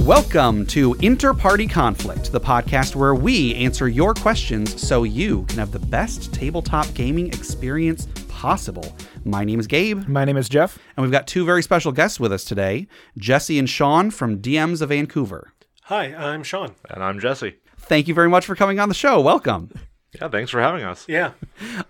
Welcome to Interparty Conflict, the podcast where we answer your questions so you can have the best tabletop gaming experience possible. My name is Gabe, My name is Jeff. and we've got two very special guests with us today Jesse and Sean from DMs of Vancouver. Hi, I'm Sean. And I'm Jesse. Thank you very much for coming on the show. Welcome. Yeah, thanks for having us. Yeah.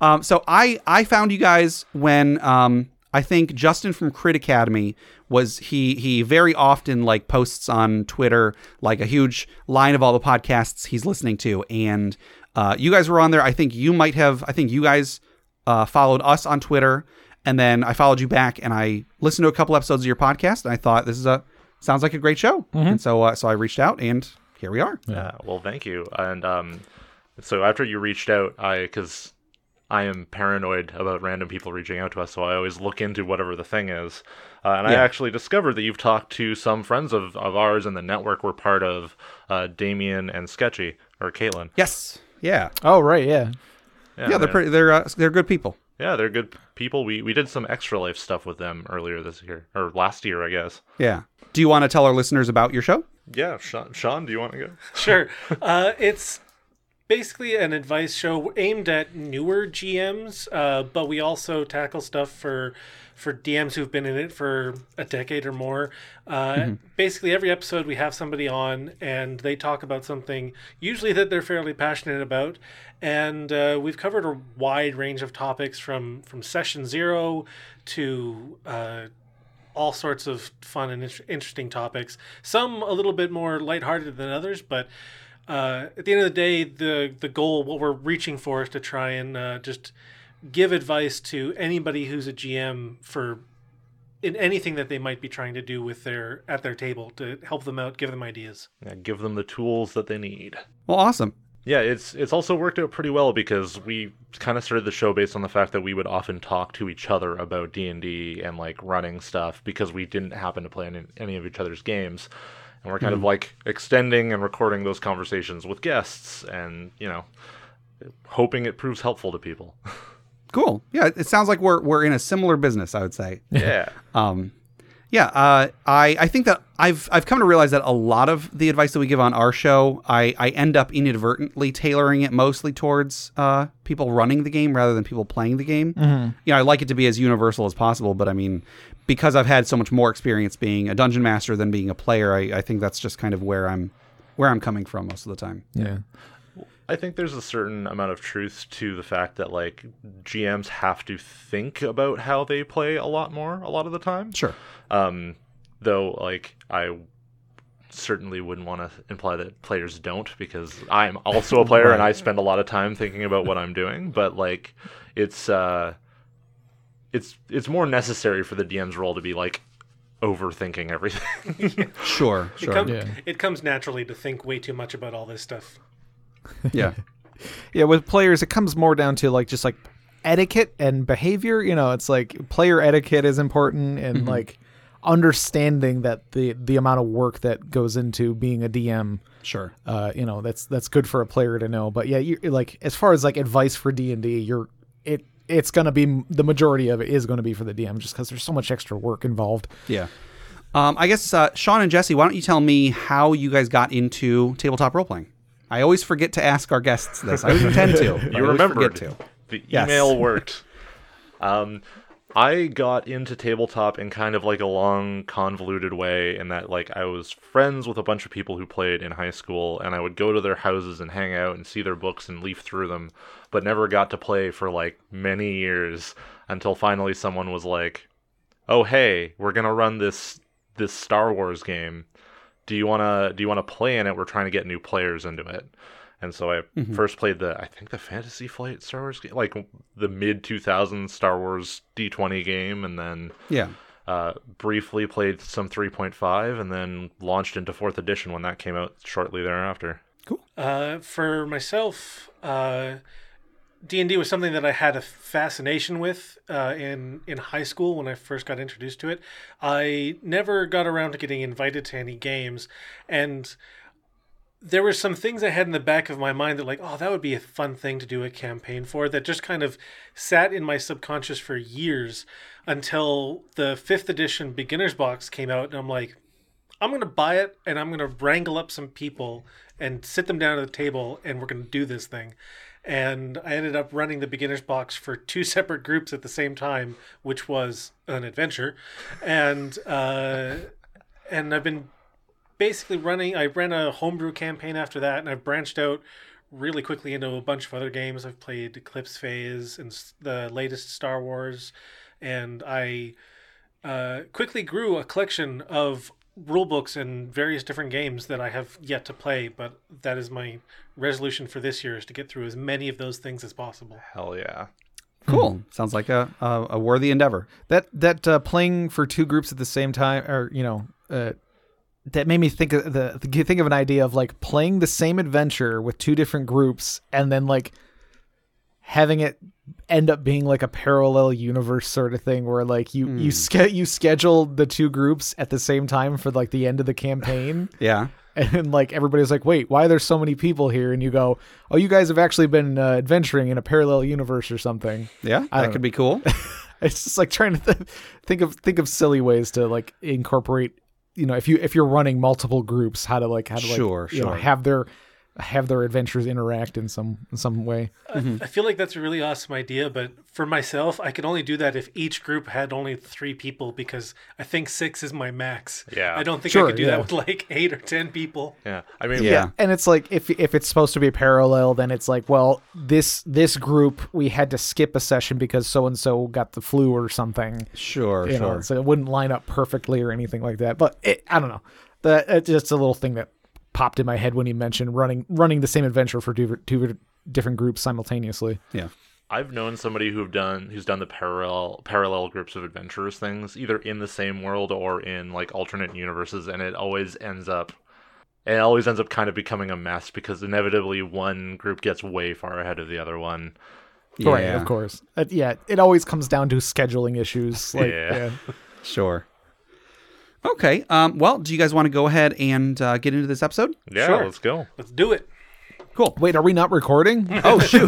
Um, so I I found you guys when um, I think Justin from Crit Academy was he he very often like posts on Twitter like a huge line of all the podcasts he's listening to, and uh, you guys were on there. I think you might have. I think you guys uh, followed us on Twitter, and then I followed you back, and I listened to a couple episodes of your podcast, and I thought this is a sounds like a great show, and so uh, so I reached out, and here we are. Yeah, well, thank you. And um, so after you reached out, I because I am paranoid about random people reaching out to us, so I always look into whatever the thing is. Uh, and I actually discovered that you've talked to some friends of, of ours in the network. We're part of uh, Damien and Sketchy or Caitlin. Yes, yeah, Oh, right, yeah. yeah. They're pretty. They're uh, they're good people. Yeah, they're good people. We we did some extra life stuff with them earlier this year or last year, I guess. Yeah. Do you want to tell our listeners about your show? Yeah, Sean, Sean do you want to go? Sure. Uh, it's basically an advice show aimed at newer GMs, uh, but we also tackle stuff for for DMs who've been in it for a decade or more. Uh, Basically, every episode we have somebody on and they talk about something usually that they're fairly passionate about. And uh, we've covered a wide range of topics from from session zero to uh, all sorts of fun and inter- interesting topics. Some a little bit more lighthearted than others, but uh, at the end of the day, the the goal, what we're reaching for, is to try and uh, just give advice to anybody who's a GM for in anything that they might be trying to do with their at their table to help them out, give them ideas. Yeah, give them the tools that they need. Well, awesome. Yeah, it's it's also worked out pretty well because we kind of started the show based on the fact that we would often talk to each other about D and D and like running stuff because we didn't happen to play any, any of each other's games, and we're kind of like extending and recording those conversations with guests, and you know, hoping it proves helpful to people. Cool. Yeah, it sounds like we're we're in a similar business. I would say. yeah, Um, yeah. Uh, I I think that I've I've come to realize that a lot of the advice that we give on our show, I I end up inadvertently tailoring it mostly towards uh people running the game rather than people playing the game. You know, I like it to be as universal as possible, but I mean, because I've had so much more experience being a dungeon master than being a player, I, I think that's just kind of where I'm where I'm coming from most of the time. Yeah. I think there's a certain amount of truth to the fact that like GMs have to think about how they play a lot more a lot of the time. Sure. Um, though, like, I certainly wouldn't want to imply that players don't because I'm also a player and I spend a lot of time thinking about what I'm doing. But like, it's uh, it's it's more necessary for the DM's role to be like overthinking everything. Sure. It, Sure. com- Yeah. it comes naturally to think way too much about all this stuff. yeah. Yeah, with players, it comes more down to like just like etiquette and behavior. You know, it's like player etiquette is important and like understanding that the the amount of work that goes into being a DM. Sure. Uh, you know, that's that's good for a player to know. But yeah, you like as far as like advice for D and D, you're it. It's gonna be the majority of it is going to be for the DM just because there's so much extra work involved. Yeah. Um, I guess uh, Sean and Jesse, why don't you tell me how you guys got into tabletop role playing? I always forget to ask our guests this. I intend to. you forget to. The Yes. email worked. Um, I got into tabletop in kind of like a long, convoluted way, in that like I was friends with a bunch of people who played in high school, and I would go to their houses and hang out and see their books and leaf through them, but never got to play for like many years until finally someone was like, "Oh hey, we're gonna run this this Star Wars game. Do you wanna do you wanna play in it? We're trying to get new players into it." And so I first played the I think the Fantasy Flight Star Wars game, like the mid 2000s Star Wars D20 game, and then Yeah. uh, briefly played some 3.5, and then launched into fourth edition when that came out shortly thereafter. Cool. Uh, for myself, uh, D and D was something that I had a fascination with uh, in in high school when I first got introduced to it. I never got around to getting invited to any games, and there were some things I had in the back of my mind that like, oh, that would be a fun thing to do a campaign for. That just kind of sat in my subconscious for years until the fifth edition beginners box came out, and I'm like, I'm gonna buy it and I'm gonna wrangle up some people and sit them down at the table and we're gonna do this thing. And I ended up running the beginner's box for two separate groups at the same time, which was an adventure. And uh, and I've been basically running. I ran a homebrew campaign after that, and I've branched out really quickly into a bunch of other games. I've played Eclipse Phase and the latest Star Wars, and I uh, quickly grew a collection of rule books and various different games that I have yet to play. But that is my resolution for this year: is to get through as many of those things as possible. Hell yeah. Cool. Sounds like a, a a worthy endeavor. that that uh, playing for two groups at the same time, or you know, uh, that made me think of the think of an idea of like playing the same adventure with two different groups, and then like having it end up being like a parallel universe sort of thing where like you you ske- you schedule the two groups at the same time for like the end of the campaign Yeah. and like everybody's like wait why are there so many people here and you go oh you guys have actually been uh, adventuring in a parallel universe or something Yeah. That could be cool. it's just like trying to th- think of think of silly ways to like incorporate you know if you if you're running multiple groups how to like how to like Sure, you know, sure. have their have their adventures interact in some in some way I feel like that's a really awesome idea, but for myself, I could only do that if each group had only three people because I think six is my max. Yeah. I don't think Sure, I could do yeah. that with like eight or ten people. Yeah. I mean, Yeah. and it's like if if it's supposed to be parallel then it's like well this this group we had to skip a session because so and so got the flu or something Sure. you sure. know so it wouldn't line up perfectly or anything like that but it, i don't know that it's just a little thing that popped in my head when you mentioned running running the same adventure for two, two different groups simultaneously yeah. I've known somebody who've done who's done the parallel parallel groups of adventurers things, either in the same world or in like alternate universes, and it always ends up it always ends up kind of becoming a mess because inevitably one group gets way far ahead of the other one. right of course Uh, yeah it always comes down to scheduling issues like Yeah. yeah. Sure. Okay. Um, well, do you guys want to go ahead and uh, get into this episode? Yeah, Sure. let's go. Let's do it. Cool. wait are we not recording Oh shoot.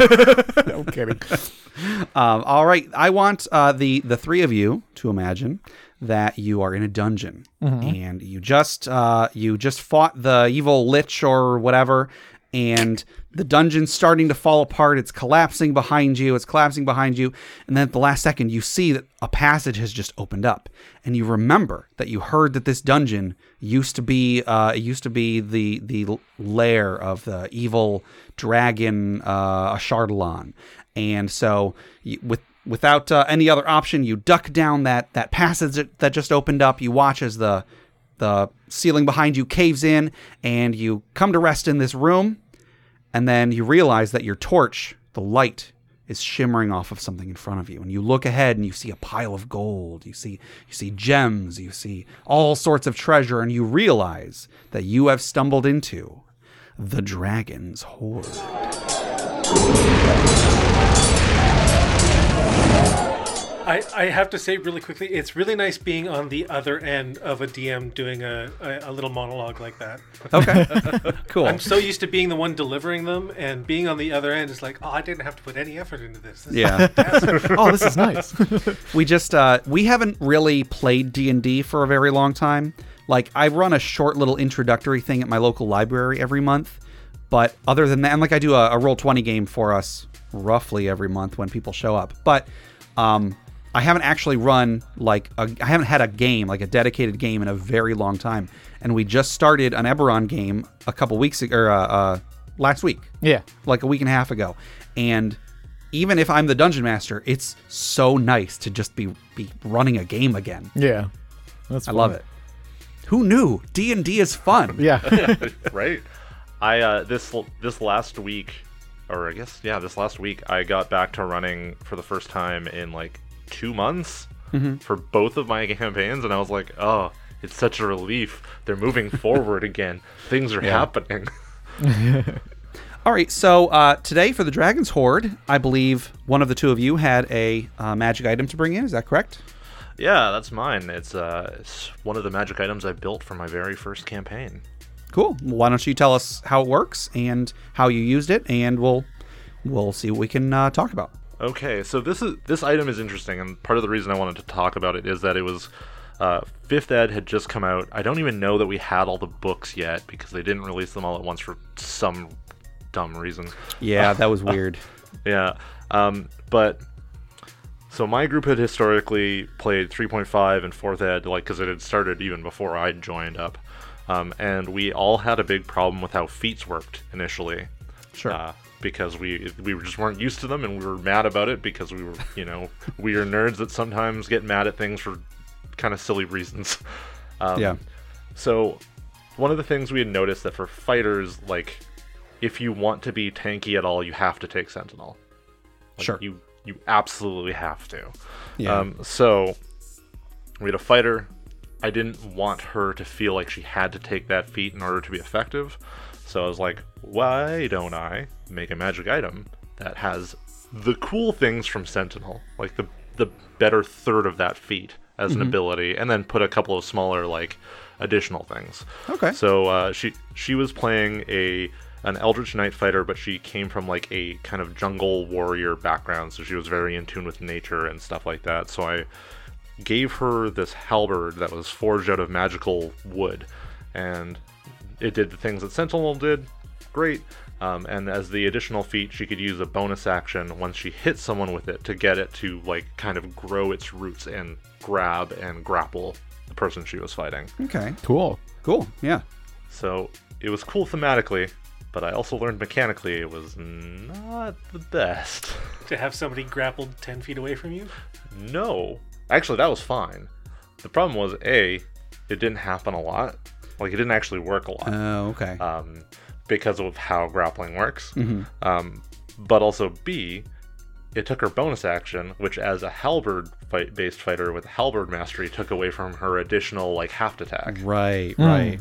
no I'm kidding um, all right. I want uh, the the three of you to imagine that you are in a dungeon and you just uh, you just fought the evil lich or whatever, and the dungeon's starting to fall apart. It's collapsing behind you. It's collapsing behind you, and then at the last second, you see that a passage has just opened up, and you remember that you heard that this dungeon used to be uh, used to be the the lair of the evil dragon uh, Ashardalon, and so you, with without uh, any other option, you duck down that that passage that just opened up. You watch as the the ceiling behind you caves in, and you come to rest in this room. And then you realize that your torch, the light, is shimmering off of something in front of you. And you look ahead and you see a pile of gold. You see you see gems, you see all sorts of treasure, and you realize that you have stumbled into the dragon's hoard. I, I have to say really quickly, it's really nice being on the other end of a DM doing a, a, a little monologue like that. Okay. cool. I'm so used to being the one delivering them, and being on the other end is like, oh, I didn't have to put any effort into this. This Yeah. oh this is nice we just uh we haven't really played D&D for a very long time. Like I run a short little introductory thing at my local library every month, but other than that and like I do a, a roll 20 game for us roughly every month when people show up. But um I haven't actually run like a, I haven't had a game like a dedicated game in a very long time, and we just started an Eberron game a couple weeks ago, or uh, uh, last week yeah like a week and a half ago. And even if I'm the dungeon master, it's so nice to just be be running a game again. yeah that's I love it. Who knew D and D is fun? yeah right? I uh, this this last week, or I guess yeah, this last week, I got back to running for the first time in like two months for both of my campaigns, and I was like, oh, it's such a relief. They're moving forward again. Things are happening. All right, so uh, today for the Dragon's Horde, I believe one of the two of you had a uh, magic item to bring in. Is that correct? yeah, that's mine. It's uh, it's one of the magic items I built for my very first campaign. Cool. Well, why don't you tell us how it works and how you used it, and we'll we'll see what we can uh, talk about. Okay, so this is this item is interesting, and part of the reason I wanted to talk about it is that it was uh, Fifth Ed had just come out. I don't even know that we had all the books yet because they didn't release them all at once for some dumb reason. Yeah, that was weird. Yeah. Um, but so my group had historically played 3.5 and 4th ed, like, because it had started even before I joined up. Um, and we all had a big problem with how feats worked initially. Sure. Uh, because we we just weren't used to them and we were mad about it because we were you know we are nerds that sometimes get mad at things for kind of silly reasons. Um, yeah. so, one of the things we had noticed that for fighters, like, if you want to be tanky at all, you have to take Sentinel. Like, Sure. You you absolutely have to. Yeah. Um, so, we had a fighter. I didn't want her to feel like she had to take that feat in order to be effective. So I was like, why don't I make a magic item that has the cool things from Sentinel, like the the better third of that feat as an ability, and then put a couple of smaller like additional things. Okay. So uh, she she was playing a an Eldritch Knight fighter, but she came from like a kind of jungle warrior background, so she was very in tune with nature and stuff like that. So I gave her this halberd that was forged out of magical wood, and it did the things that Sentinel did. Great. Um, and as the additional feat, she could use a bonus action once she hit someone with it to get it to like kind of grow its roots and grab and grapple the person she was fighting. Okay. Cool. Cool. Yeah. So it was cool thematically, but I also learned mechanically it was not the best. To have somebody grappled 10 feet away from you? No. Actually, that was fine. The problem was A, it didn't happen a lot. Like, it didn't actually work a lot. Oh, okay. um, because of how grappling works. Mm-hmm. Um, but also B, it took her bonus action, which as a halberd fight based fighter with halberd mastery took away from her additional like half attack. right. Right.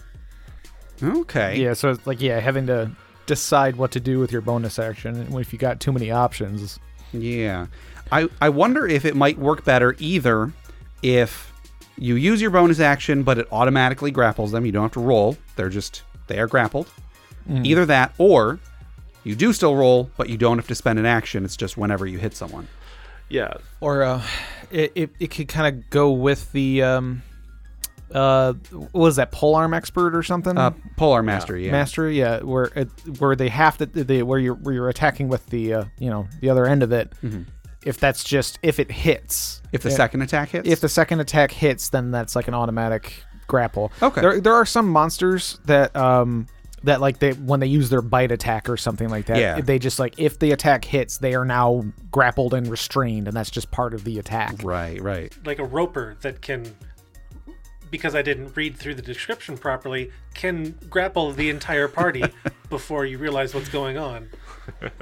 Okay. Yeah, so it's like yeah, having to decide what to do with your bonus action and if you got too many options. Yeah. I, I wonder if it might work better either if you use your bonus action, but it automatically grapples them. You don't have to roll. They're just, they are grappled. Either that, or you do still roll, but you don't have to spend an action. It's just whenever you hit someone. Yeah, Or uh, it, it it could kind of go with the um, uh, what was that polearm expert or something? Uh, Polearm Mastery, yeah. Master, yeah, where it, where they have to they, where you're where you're attacking with the uh, you know the other end of it. If that's just if it hits, if the Yeah. second attack hits? if the second attack hits, then that's like an automatic grapple. Okay. There, there are some monsters that um that like they when they use their bite attack or something like that, Yeah. they just like if the attack hits, they are now grappled and restrained, and that's just part of the attack. Right, right. Like a roper that can, because I didn't read through the description properly, can grapple the entire party before you realize what's going on.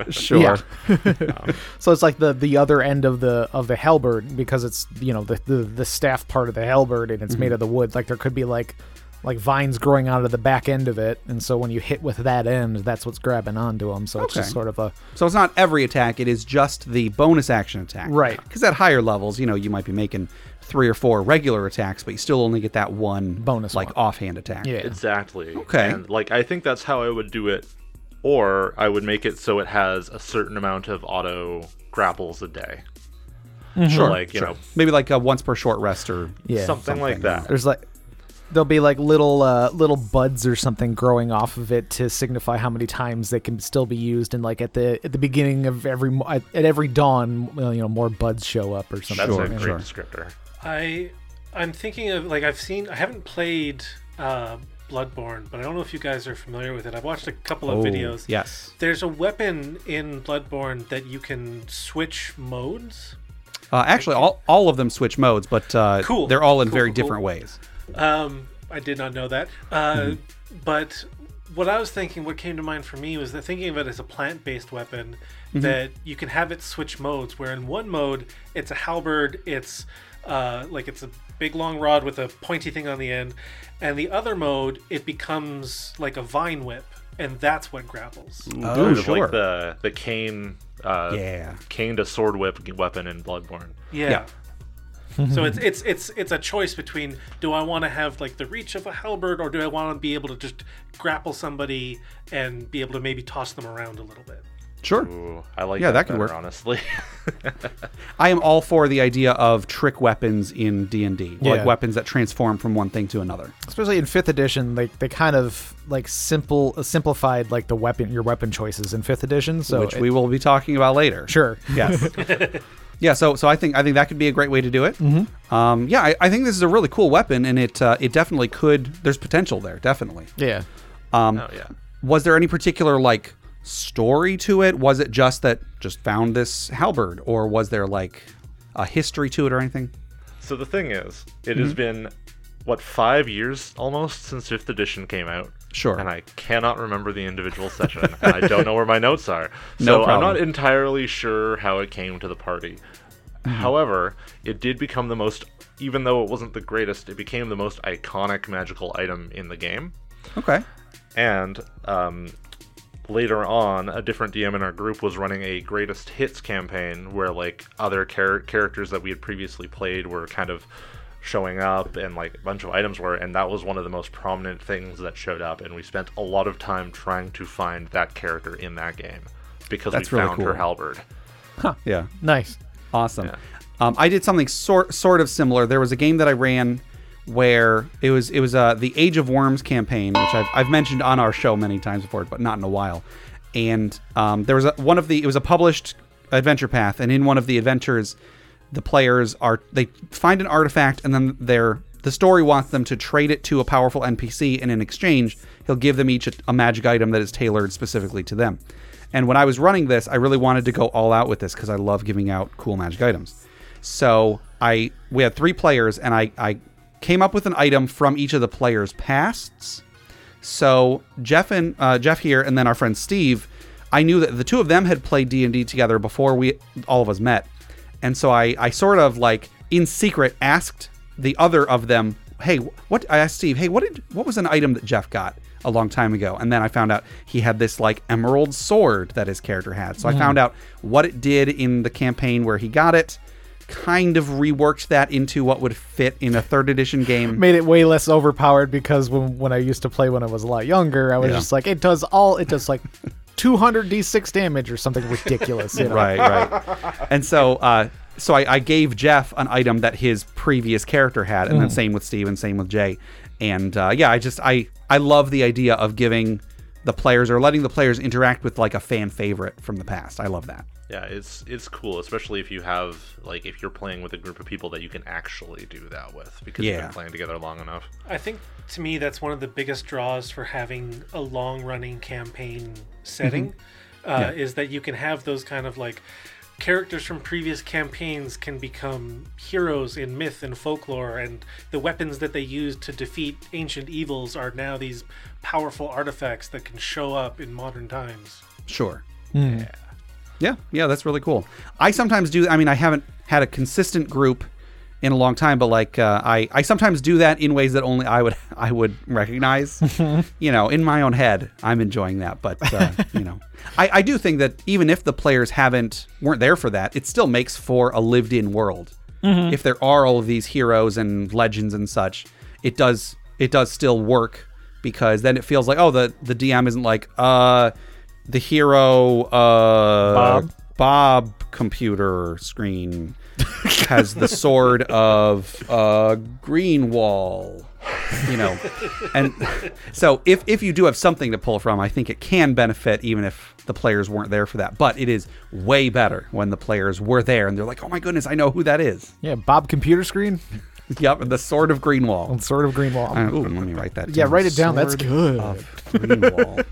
Sure. So it's like the the other end of the of the halberd because it's you know the the, the staff part of the halberd and it's Mm-hmm. made of the wood. Like there could be like like vines growing out of the back end of it, and so when you hit with that end, that's what's grabbing onto them. So it's just sort of a So it's not every attack, it is just the bonus action attack. Right. Because at higher levels, you know, you might be making three or four regular attacks, but you still only get that one Bonus like one. offhand attack. yeah. exactly. Okay. And like I think that's how I would do it, or I would make it so it has a certain amount of auto grapples a day. Sure. like, you sure. know- maybe like a once per short rest or Yeah. something, like that. There's like there'll be like little uh, little buds or something growing off of it to signify how many times they can still be used, and like at the at the beginning of every at, at every dawn, you know, more buds show up or something. That's Sure, a great sure. descriptor. I I'm thinking of like I've seen I haven't played uh, Bloodborne, but I don't know if you guys are familiar with it. I've watched a couple of Oh, videos. Yes. There's a weapon in Bloodborne that you can switch modes. Uh, actually, all, all of them switch modes, but uh, Cool. they're all in Cool, very cool, different ways. Um, I did not know that. Uh, But what I was thinking, what came to mind for me was that thinking of it as a plant-based weapon that you can have it switch modes. Where in one mode it's a halberd, it's uh, like it's a big long rod with a pointy thing on the end, and the other mode it becomes like a vine whip, and that's what grapples. Oh, kind of sure. like the the cane, uh, Yeah. cane to sword whip weapon in Bloodborne. Yeah. so it's it's it's it's a choice between do I want to have like the reach of a halberd or do I want to be able to just grapple somebody and be able to maybe toss them around a little bit. Sure. Ooh, I like Yeah, that, that could better, work. honestly. I am all for the idea of trick weapons in D and D, like weapons that transform from one thing to another. Especially in fifth edition, like they kind of like simple uh, simplified like the weapon your weapon choices in fifth edition. So which it- we will be talking about later. sure. Yes. yeah. So so I think I think that could be a great way to do it. Mm-hmm. Um, yeah, I, I think this is a really cool weapon, and it uh, it definitely could. There's potential there, definitely. Yeah. Um, oh yeah. Was there any particular like story to it? Was it just that just found this halberd, or was there like a history to it or anything? So the thing is, it Mm-hmm. has been what five years almost since fifth edition came out. Sure. And I cannot remember the individual session, I don't know where my notes are. So No I'm not entirely sure how it came to the party. Mm-hmm. However, it did become the most, even though it wasn't the greatest, it became the most iconic magical item in the game. Okay. And um, later on, a different DM in our group was running a greatest hits campaign where like other char- characters that we had previously played were kind of showing up and like a bunch of items were and that was one of the most prominent things that showed up and we spent a lot of time trying to find that character in that game because That's we really found her cool. halberd Yeah. Nice. Awesome. Yeah. Um, I did something sort sort of similar. There was a game that I ran where it was it was uh, the Age of Worms campaign, which I've, I've mentioned on our show many times before, but not in a while. And um, there was a, one of the it was a published adventure path, and in one of the adventures, the players are they find an artifact, and then they're the story wants them to trade it to a powerful NPC, and in exchange, he'll give them each a, a magic item that is tailored specifically to them. And when I was running this, I really wanted to go all out with this because I love giving out cool magic items. So I we had three players, and I I came up with an item from each of the players' pasts. So Jeff and uh, Jeff here, and then our friend Steve, I knew that the two of them had played D and D together before we all of us met, and so I I sort of like in secret asked the other of them, hey, what? I asked Steve, hey, what did what was an item that Jeff got a long time ago? And then I found out he had this like emerald sword that his character had. So I found out what it did in the campaign where he got it. Kind of reworked that into what would fit in a third edition game. Made it way less overpowered because when when I used to play when I was a lot younger, I was Yeah. just like it does all it does like 200 d6 damage or something ridiculous. You know? right right and so uh so I, I gave jeff an item that his previous character had and then same with steve and same with jay and uh, yeah i just i i love the idea of giving the players or letting the players interact with like a fan favorite from the past. I love that. Yeah it's it's cool especially if you have like if you're playing with a group of people that you can actually do that with because you've been playing together long enough. I think to me that's one of the biggest draws for having a long running campaign setting uh, is that you can have those kind of like characters from previous campaigns can become heroes in myth and folklore and the weapons that they used to defeat ancient evils are now these powerful artifacts that can show up in modern times Sure. Yeah, yeah, yeah, that's really cool. I sometimes do. I mean, I haven't had a consistent group in a long time, but like uh, I, I sometimes do that in ways that only I would, I would recognize. you know, in my own head, I'm enjoying that, but uh, you know, I, I do think that even if the players haven't weren't there for that, it still makes for a lived-in world. If there are all of these heroes and legends and such, it does, it does still work because then it feels like oh the the DM isn't like uh the hero uh Bob? Bob computer screen has the sword of uh Greenwall you know. And so if if you do have something to pull from I think it can benefit even if the players weren't there for that. But it is way better when the players were there and they're like oh my goodness I know who that is. Yeah, Bob computer screen, yep the sword of Greenwall Sword of Greenwall. uh, ooh, let me write that Down. Yeah, write it down. That's good. of Greenwall.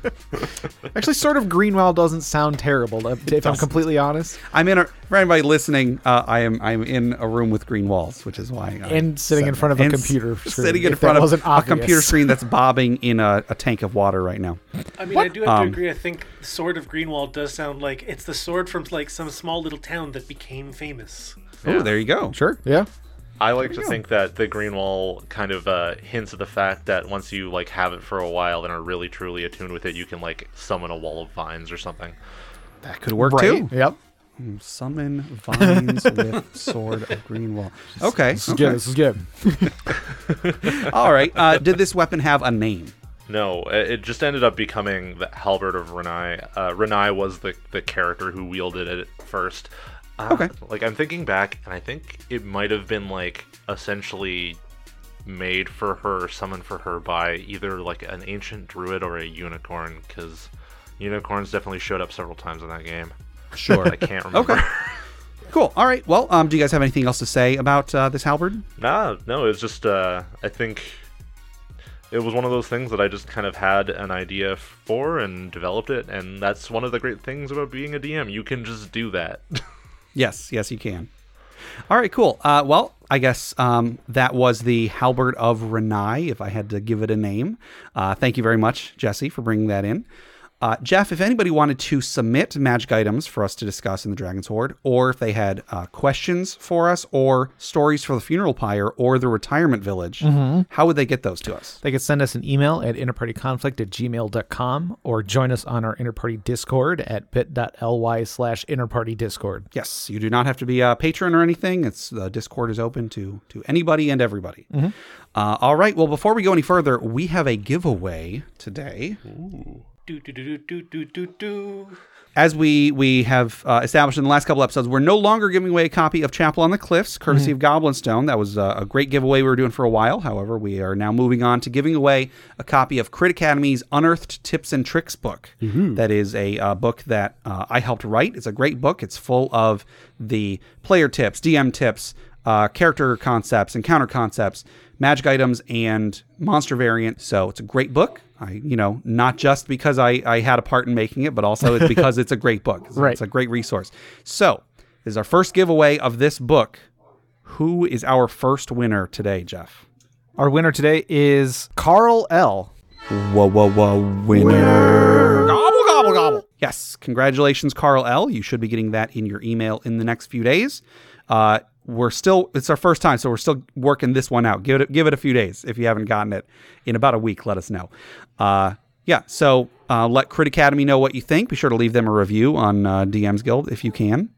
Actually, Sword of Greenwall doesn't sound terrible. If I'm completely honest, I'm in a for anybody listening. Uh, I am I'm in a room with green walls, which is why. I And sitting in front of a And s- computer screen, sitting in if front of a computer screen that's bobbing in a, a tank of water right now. I mean, I do have Um, to agree. I think Sword of Greenwall does sound like it's the sword from like some small little town that became famous. Oh, there you go. sure. Yeah. I like to think that the green wall kind of uh, hints at the fact that once you like have it for a while and are really truly attuned with it, you can like summon a wall of vines or something. That could work Right. too. Yep. Summon vines with sword of green wall. Okay. This is good. This is good. All right. Uh, did this weapon have a name? No, it it just ended up becoming the Halberd of Renai. Uh, Renai was the the character who wielded it first. Uh, Okay. Like I'm thinking back, and I think it might have been like essentially made for her, summoned for her by either like an ancient druid or a unicorn, because unicorns definitely showed up several times in that game. Sure. I can't remember. Okay. Cool. All right. Well, um, do you guys have anything else to say about uh, this halberd? Nah, no, it's just uh, I think it was one of those things that I just kind of had an idea for and developed it, and that's one of the great things about being a DM. You can just do that. Yes. Yes, you can. All right. Cool. Uh, well, I guess um, that was the halberd of Renai, if I had to give it a name. Uh, thank you very much, Jesse, for bringing that in. Uh, Jeff, if anybody wanted to submit magic items for us to discuss in the Dragon's Horde, or if they had uh, questions for us, or stories for the funeral pyre, or the retirement village, how would they get those to us? They could send us an email at interpartyconflict at gmail.com or join us on our interparty discord at bit.ly slash interpartydiscord. Yes, you do not have to be a patron or anything. It's the Discord is open to to anybody and everybody. Uh, all right. Well, before we go any further, we have a giveaway today. Do do do do. As we we have uh, established in the last couple episodes, we're no longer giving away a copy of Chapel on the Cliffs, courtesy of Goblin Stone. That was uh, a great giveaway we were doing for a while. However, we are now moving on to giving away a copy of Crit Academy's Unearthed Tips and Tricks book. That is a uh, book that uh, I helped write. It's a great book. It's full of the player tips, DM tips, uh, character concepts, encounter concepts, magic items, and monster variant. So it's a great book. I, you know, not just because I, I had a part in making it, but also it's because it's a great book. It's, Right. it's a great resource. So this is our first giveaway of this book. Who is our first winner today, Jeff? Our winner today is Carl L. Whoa, whoa, whoa, winner. Gobble, gobble, gobble. Yes, congratulations, Carl L. You should be getting that in your email in the next few days. Uh, we're still, it's our first time, so we're still working this one out. Give it, give it a few days. If you haven't gotten it in about a week, let us know. Uh, yeah, so uh, let Crit Academy know what you think. Be sure to leave them a review on uh, DM's Guild if you can.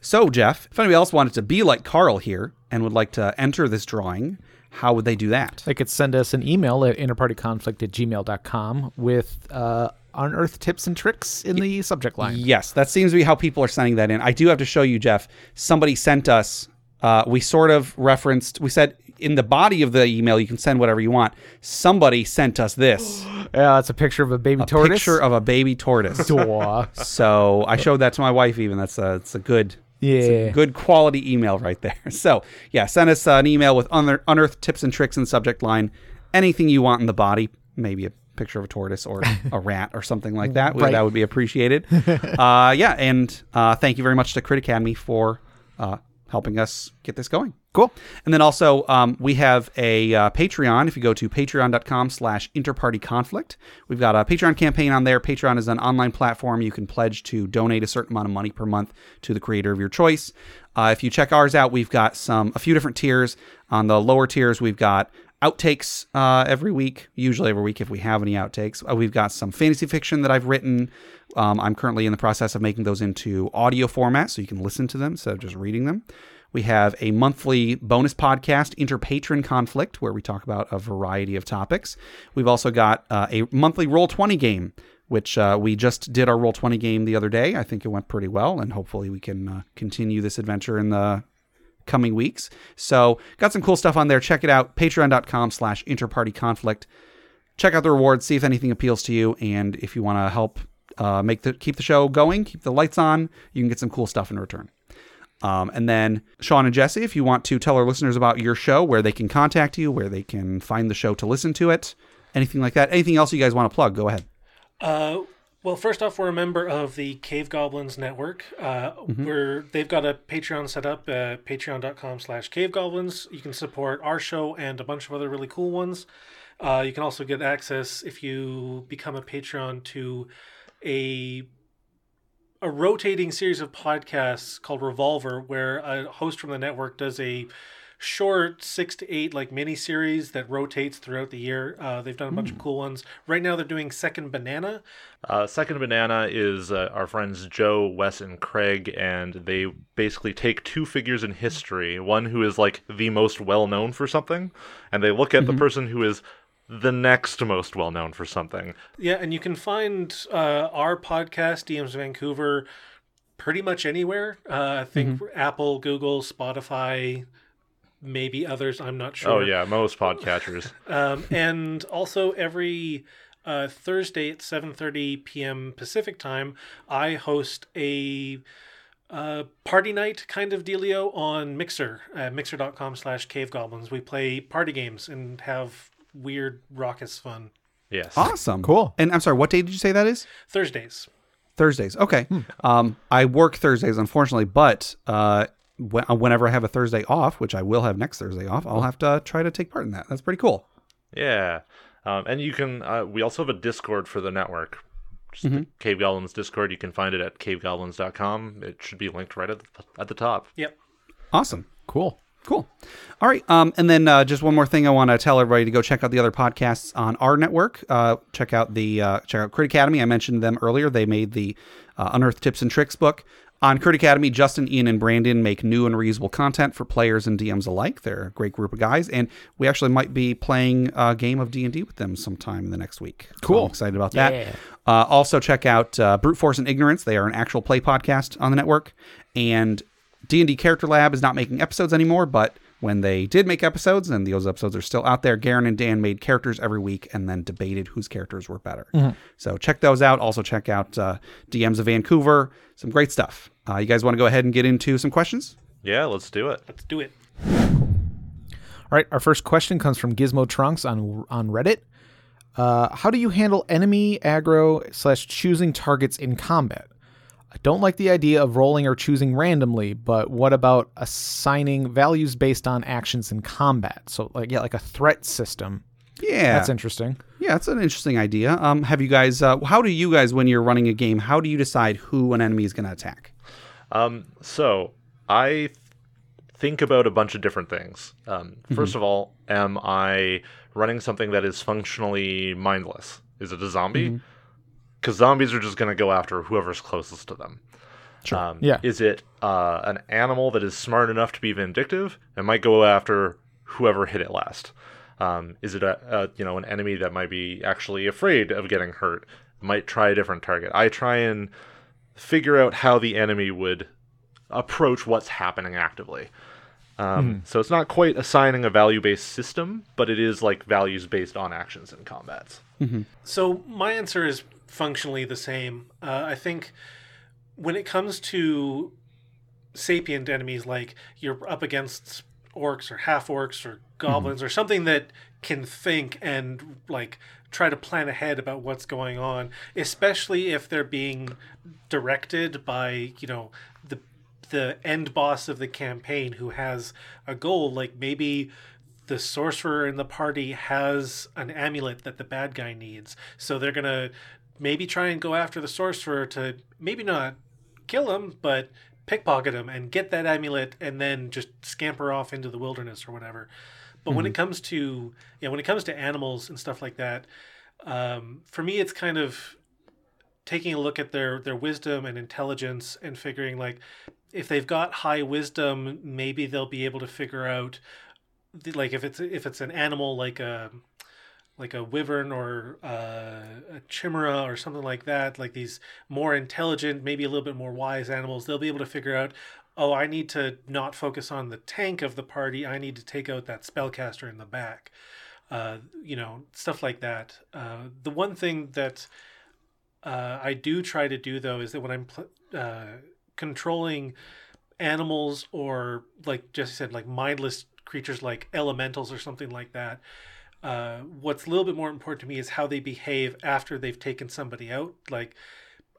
So, Jeff, if anybody else wanted to be like Carl here and would like to enter this drawing, how would they do that? They could send us an email at interpartyconflict at gmail.com with uh, unearthed tips and tricks in the subject line. Yes, that seems to be how people are sending that in. I do have to show you, Jeff. Somebody sent us. Uh, we sort of referenced. We said in the body of the email you can send whatever you want. Somebody sent us this Yeah, it's a picture of a baby tortoise. A picture of a baby tortoise. So I showed that to my wife. Even that's a it's a good Yeah. good quality email right there. So yeah, send us uh, an email with unear- unearthed tips and tricks in the subject line. Anything you want in the body, maybe a picture of a tortoise or a rat or something like that. Right. That would be appreciated. uh, yeah, and uh, thank you very much to Crit Academy for uh, helping us get this going. Cool. And then also, um, we have a uh, Patreon. If you go to patreon.com slash interpartyconflict, we've got a Patreon campaign on there. Patreon is an online platform. You can pledge to donate a certain amount of money per month to the creator of your choice. Uh, if you check ours out, we've got some a few different tiers. On the lower tiers, we've got outtakes uh, every week, usually every week if we have any outtakes. Uh, we've got some fantasy fiction that I've written. Um, I'm currently in the process of making those into audio format so you can listen to them instead of just reading them. We have a monthly bonus podcast, Interpatron Conflict, where we talk about a variety of topics. We've also got uh, a monthly Roll20 game, which uh, we just did our Roll20 game the other day. I think it went pretty well, and hopefully we can uh, continue this adventure in the coming weeks. So got some cool stuff on there. Check it out. Patreon.com slash interparty conflict. Check out the rewards, see if anything appeals to you, and if you want to help uh, make the keep the show going, keep the lights on, you can get some cool stuff in return. Um, and then Sean and Jesse, if you want to tell our listeners about your show, where they can contact you, where they can find the show to listen to it, anything like that, anything else you guys want to plug, go ahead. Uh, well, first off, we're a member of the Cave Goblins Network. Uh, We're they've got a Patreon set up, uh, Patreon.com/slash Cave Goblins. You can support our show and a bunch of other really cool ones. Uh, you can also get access if you become a patron to a a rotating series of podcasts called Revolver, where a host from the network does a short six to eight like mini series that rotates throughout the year. Uh, they've done a bunch of cool ones. Right now, they're doing Second Banana. Uh, Second Banana is uh, our friends Joe, Wes, and Craig, and they basically take two figures in history, one who is like the most well known for something, and they look at the person who is the next most well known for something. Yeah, and you can find uh, our podcast, DMs Vancouver, pretty much anywhere. Uh, I think Apple, Google, Spotify, maybe others. I'm not sure. Oh yeah, most podcatchers. Um, and also every uh, Thursday at 7:30 p.m. Pacific time, I host a uh, party night kind of dealio on Mixer, uh, mixer.com slash cave goblins. We play party games and have weird raucous fun. yes. Awesome. Cool. And I'm sorry, what day did you say that is? Thursdays. Thursdays. Okay. Um, I work Thursdays, unfortunately, but uh, wh- whenever I have a Thursday off, which I will have next Thursday off, I'll have to try to take part in that. That's pretty cool. Yeah. Um, and you can. Uh, we also have a Discord for the network. Just the Cave Goblins Discord. You can find it at cavegoblins.com. It should be linked right at the, at the top. Yep. Awesome. Cool. Cool. All right. Um, and then uh, just one more thing, I want to tell everybody to go check out the other podcasts on our network. Uh, check out the uh, check out Crit Academy. I mentioned them earlier. They made the uh, Unearthed Tips and Tricks book. On Crit Academy, Justin, Ian, and Brandon make new and reusable content for players and DMs alike. They're a great group of guys, and we actually might be playing a game of D and D with them sometime in the next week. So Cool. I'm excited about that. Yeah. Uh, also, check out uh, Brute Force and Ignorance. They are an actual play podcast on the network, and D and D Character Lab is not making episodes anymore, but when they did make episodes, and those episodes are still out there, Garen and Dan made characters every week and then debated whose characters were better. So check those out. Also check out uh, DMs of Vancouver. Some great stuff. Uh, you guys want to go ahead and get into some questions? Yeah, let's do it. Let's do it. All right, our first question comes from Gizmo Trunks on on Reddit. Uh, how do you handle enemy aggro slash choosing targets in combat? I don't like the idea of rolling or choosing randomly, but what about assigning values based on actions in combat? So, like, yeah, like a threat system. Yeah, That's interesting. Yeah, that's an interesting idea. Um, have you guys? Uh, how do you guys, when you're running a game, how do you decide who an enemy is going to attack? Um, so I think about a bunch of different things. Um, First of all, am I running something that is functionally mindless? Is it a zombie? Because zombies are just going to go after whoever's closest to them. Sure. Um, Yeah. Is it uh, an animal that is smart enough to be vindictive and might go after whoever hit it last? Um, is it a, a you know an enemy that might be actually afraid of getting hurt? Might try a different target. I try and figure out how the enemy would approach what's happening actively. Um, So it's not quite assigning a value based system, but it is like values based on actions and combats. So my answer is functionally the same. Uh, I think when it comes to sapient enemies, like you're up against orcs or half orcs or goblins or something that can think and like try to plan ahead about what's going on, especially if they're being directed by you know the the end boss of the campaign who has a goal like maybe the sorcerer in the party has an amulet that the bad guy needs so they're gonna maybe try and go after the sorcerer to maybe not kill him but pickpocket him and get that amulet and then just scamper off into the wilderness or whatever. But when it comes to yeah when it comes to animals and stuff like that um, for me it's kind of taking a look at their their wisdom and intelligence and figuring like if they've got high wisdom maybe they'll be able to figure out the, like if it's if it's an animal like a like a wyvern or uh, a chimera or something like that like these more intelligent maybe a little bit more wise animals they'll be able to figure out oh i need to not focus on the tank of the party i need to take out that spellcaster in the back uh, you know stuff like that uh, the one thing that uh, I do try to do though is that when I'm pl- uh, controlling animals or like Jesse said, like mindless creatures like elementals or something like that. Uh, what's a little bit more important to me is how they behave after they've taken somebody out. Like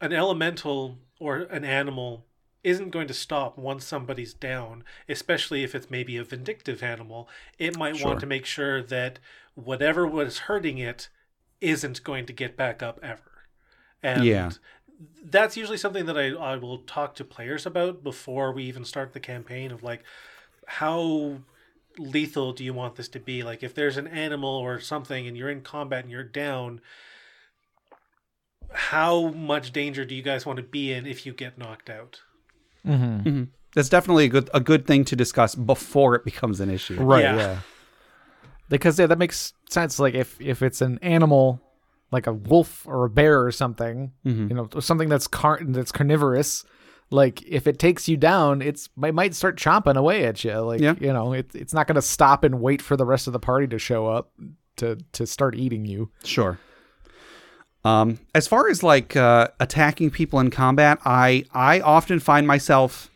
an elemental or an animal isn't going to stop once somebody's down, especially if it's maybe a vindictive animal. It might Sure. want to make sure that whatever was hurting it isn't going to get back up ever. And Yeah. that's usually something that I, I will talk to players about before we even start the campaign of like how lethal do you want this to be like if there's an animal or something and you're in combat and you're down how much danger do you guys want to be in if you get knocked out That's definitely a good a good thing to discuss before it becomes an issue. Right. Yeah. Yeah. because yeah, that makes sense. Like if if it's an animal, like a wolf or a bear or something, Mm-hmm. you know, something that's car- that's carnivorous. Like if it takes you down, it's it might start chomping away at you. Like Yeah. you know, it, it's not going to stop and wait for the rest of the party to show up to to start eating you. Sure. Um, as far as like uh, attacking people in combat, I I often find myself,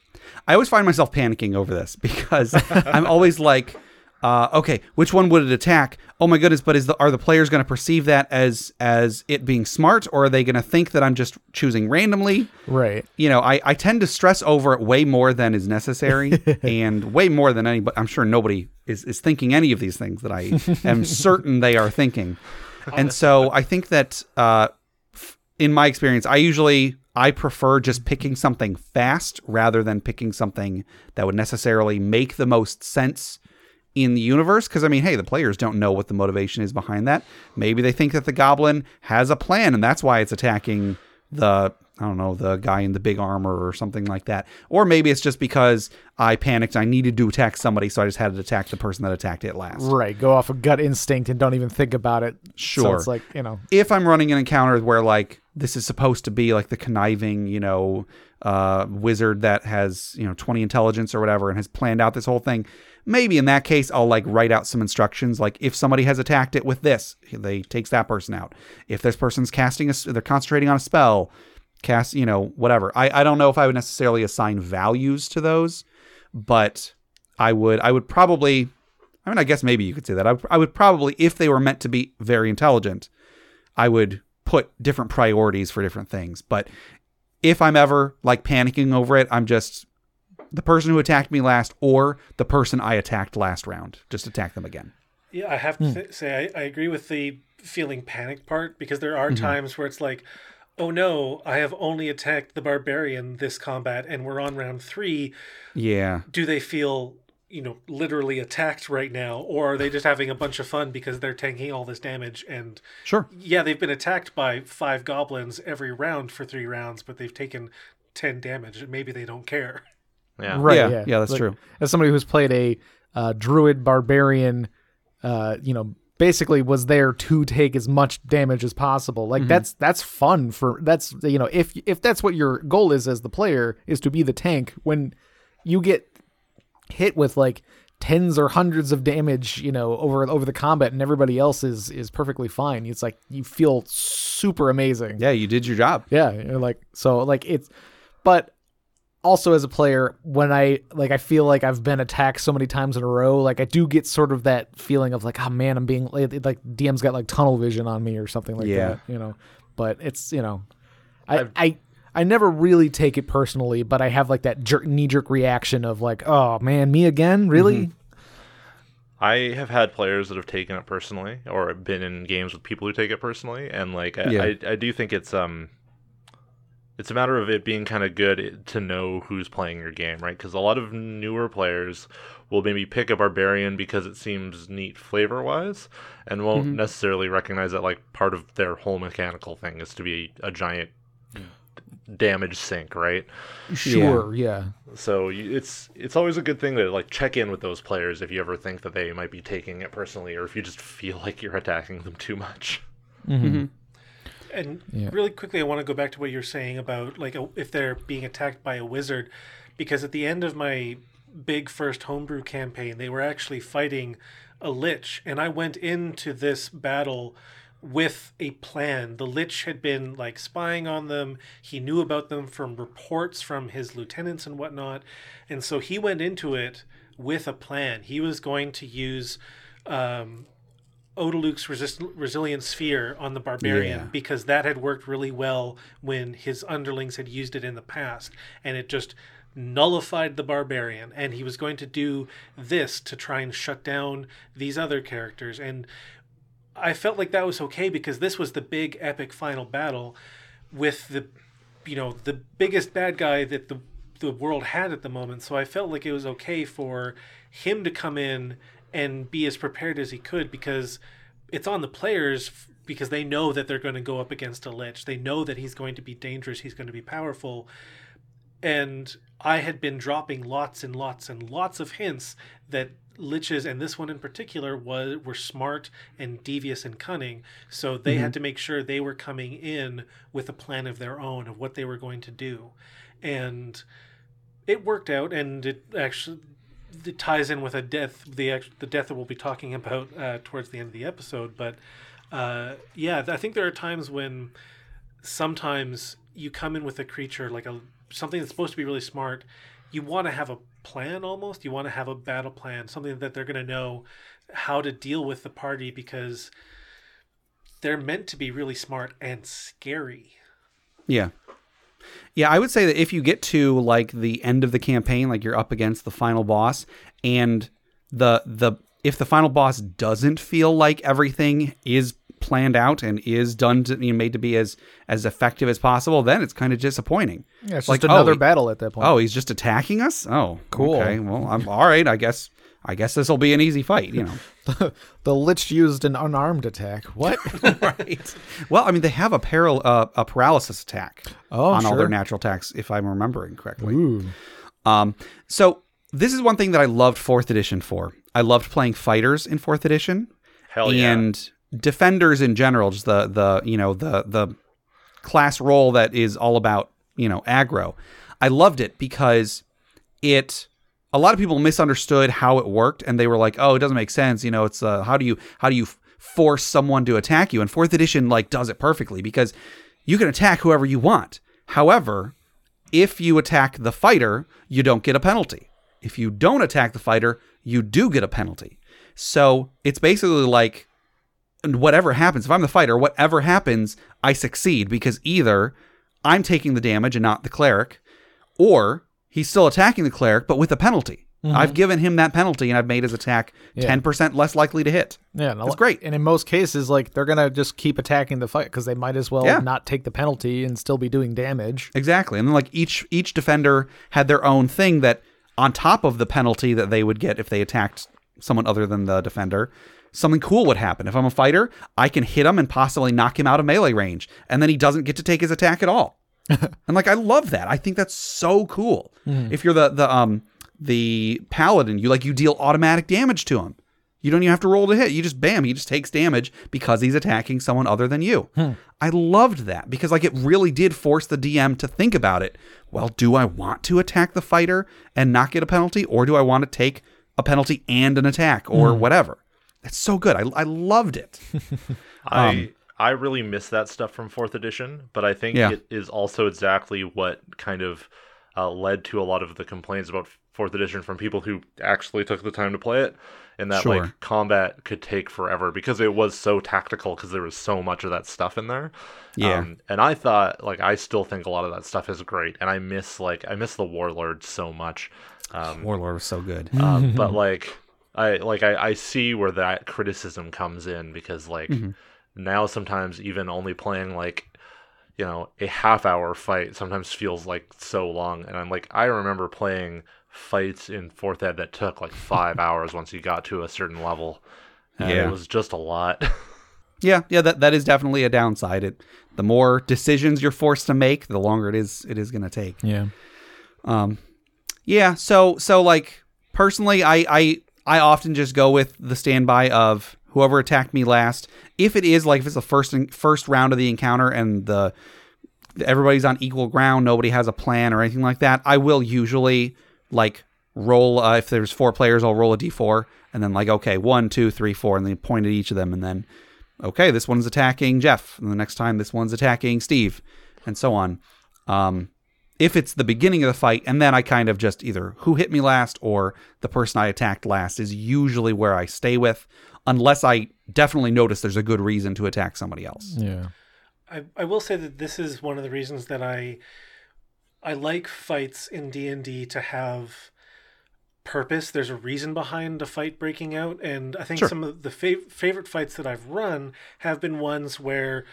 I always find myself panicking over this because I'm always like, uh, okay, which one would it attack? Oh my goodness! But is the are the players going to perceive that as as it being smart, or are they going to think that I'm just choosing randomly? Right. you know, I, I tend to stress over it way more than is necessary and way more than anybody. I'm sure nobody is, is thinking any of these things that I am certain they are thinking. And so I think that uh, f- in my experience, I usually I prefer just picking something fast rather than picking something that would necessarily make the most sense in the universe because i mean hey the players don't know what the motivation is behind that maybe they think that the goblin has a plan and that's why it's attacking the i don't know the guy in the big armor or something like that or maybe it's just because i panicked i needed to attack somebody so i just had to attack the person that attacked it last Right. Go off of gut instinct and don't even think about it. So Sure. it's like you know. if I'm running an encounter where like this is supposed to be like the conniving, you know, uh, wizard that has you know 20 intelligence or whatever and has planned out this whole thing, maybe in that case I'll like write out some instructions like if somebody has attacked it with this, they takes that person out. If this person's casting a, they're concentrating on a spell, cast you know whatever. I I don't know if I would necessarily assign values to those, but I would I would probably. I mean, I guess maybe you could say that. I, I would probably, if they were meant to be very intelligent, I would put different priorities for different things. But if I'm ever like panicking over it, I'm just the person who attacked me last or the person I attacked last round. Just attack them again. Yeah, I have to hmm. th- say I, I agree with the feeling panic part because there are mm-hmm. times where it's like, oh no, I have only attacked the barbarian this combat and we're on round three. Yeah. Do they feel, you know, literally attacked right now, or are they just having a bunch of fun because they're taking all this damage? And Sure. yeah, they've been attacked by five goblins every round for three rounds, but they've taken ten damage. and Maybe they don't care. Yeah. Right. Yeah, Yeah. yeah, that's Like, true. As somebody who's played a uh, druid barbarian, uh, you know, basically was there to take as much damage as possible. Like that's that's fun for that's you know if if that's what your goal is as the player is to be the tank when you get hit with like tens or hundreds of damage you know over over the combat and everybody else is is perfectly fine it's like you feel super amazing Yeah, you did your job. yeah, you're like so like it's but also as a player when I like I feel like I've been attacked so many times in a row, like I do get sort of that feeling of like, oh man, I'm being like, like DM's got like tunnel vision on me or something like Yeah. that, you know. But it's you know, I I I never really take it personally, but I have like that jerk, knee jerk reaction of like, oh man, me again, really? I have had players that have taken it personally, or been in games with people who take it personally, and like I, Yeah. I, I do think it's um, it's a matter of it being kind of good to know who's playing your game, right? Because a lot of newer players will maybe pick a barbarian because it seems neat flavor wise, and won't mm-hmm. necessarily recognize that like part of their whole mechanical thing is to be a giant damage sink, right? Sure, yeah. So you, it's it's always a good thing to like check in with those players if you ever think that they might be taking it personally, or if you just feel like you're attacking them too much. Mm-hmm. Mm-hmm. And Yeah. really quickly, I want to go back to what you're saying about like a, if they're being attacked by a wizard, because at the end of my big first homebrew campaign, they were actually fighting a lich, and I went into this battle with a plan. The lich had been like spying on them. He knew about them from reports from his lieutenants and whatnot, and so he went into it with a plan. He was going to use. Um, Otiluke's resist- resilient sphere on the barbarian Yeah. because that had worked really well when his underlings had used it in the past and it just nullified the barbarian and he was going to do this to try and shut down these other characters and I felt like that was okay because this was the big epic final battle with the you know the biggest bad guy that the the world had at the moment so I felt like it was okay for him to come in and be as prepared as he could because it's on the players f- because they know that they're going to go up against a lich. They know that he's going to be dangerous. He's going to be powerful. And I had been dropping lots and lots and lots of hints that liches and this one in particular was were smart and devious and cunning. So they had mm-hmm. to make sure they were coming in with a plan of their own of what they were going to do. And it worked out and it actually it ties in with a death the the death that we'll be talking about uh, towards the end of the episode but uh, yeah i think there are times when sometimes you come in with a creature like a something that's supposed to be really smart you want to have a plan almost you want to have a battle plan something that they're going to know how to deal with the party because they're meant to be really smart and scary Yeah. Yeah, I would say that if you get to like the end of the campaign, like you're up against the final boss, and the the if the final boss doesn't feel like everything is planned out and is done to you know, made to be as as effective as possible, then it's kind of disappointing. Yeah, it's Like, just oh, another oh, battle at that point. Oh, he's just attacking us. Oh, Cool. Okay, well, I'm all right. I guess I guess this will be an easy fight. You know. the Lich used an unarmed attack. What? right. Well, I mean, they have a paral- uh, a paralysis attack Oh, on all their natural attacks, if I'm remembering correctly. Ooh. Um, so this is one thing that I loved fourth edition for. I loved playing fighters in fourth edition Hell yeah. and defenders in general. Just the the you know the the class role that is all about you know aggro. I loved it because it a lot of people misunderstood how it worked and they were like oh it doesn't make sense you know it's uh, how do you how do you force someone to attack you? And fourth edition like does it perfectly because you can attack whoever you want. However if you attack the fighter you don't get a penalty. If you don't attack the fighter you do get a penalty. So it's basically like whatever happens, if I'm the fighter, whatever happens, I succeed because either I'm taking the damage and not the cleric, or he's still attacking the cleric but with a penalty. Mm-hmm. I've given him that penalty and I've made his attack Yeah. 10% less likely to hit. Yeah, That's great. And in most cases, like they're gonna just keep attacking the fight because they might as well Yeah. not take the penalty and still be doing damage. Exactly. And then like each each defender had their own thing that on top of the penalty that they would get if they attacked someone other than the defender, something cool would happen. If I'm a fighter, I can hit him and possibly knock him out of melee range, and then he doesn't get to take his attack at all. and like I love that. I think that's so cool. Mm-hmm. If you're the the um the paladin, you like you deal automatic damage to him. You don't even have to roll to hit. You just bam, he just takes damage because he's attacking someone other than you. Hmm. I loved that because like it really did force the DM to think about it. Well, do I want to attack the fighter and not get a penalty or do I want to take a penalty and an attack or hmm. whatever? That's so good. I, I loved it. I um, I really miss that stuff from fourth edition, but I think Yeah. it is also exactly what kind of uh, led to a lot of the complaints about fourth edition from people who actually took the time to play it, and that Sure. like combat could take forever because it was so tactical because there was so much of that stuff in there. Yeah. Um, and I thought like I still think a lot of that stuff is great, and I miss like I miss the warlord so much. Um, Warlord was so good. um, but like I like I, I see where that criticism comes in because like now sometimes even only playing like you know a half hour fight sometimes feels like so long and I'm like I remember playing fights in fourth ed that took like five hours once you got to a certain level and Yeah. it was just a lot Yeah, yeah, that that is definitely a downside. It the more decisions you're forced to make, the longer it is it is going to take. Yeah. Um Yeah, so so like personally, I I I often just go with the standby of whoever attacked me last. If it is like if it's the first first round of the encounter and the everybody's on equal ground, nobody has a plan or anything like that, I will usually like roll. Uh, if there's four players, I'll roll a d4 and then like okay, one, two, three, four, and then point at each of them, and then okay, this one's attacking Jeff, and the next time this one's attacking Steve, and so on. Um, if it's the beginning of the fight, and then I kind of just either who hit me last or the person I attacked last is usually where I stay with, unless I definitely notice there's a good reason to attack somebody else. Yeah. I, I will say that this is one of the reasons that I I like fights in D and D to have purpose. There's a reason behind a fight breaking out, and I think Sure. some of the fav- favorite fights that I've run have been ones where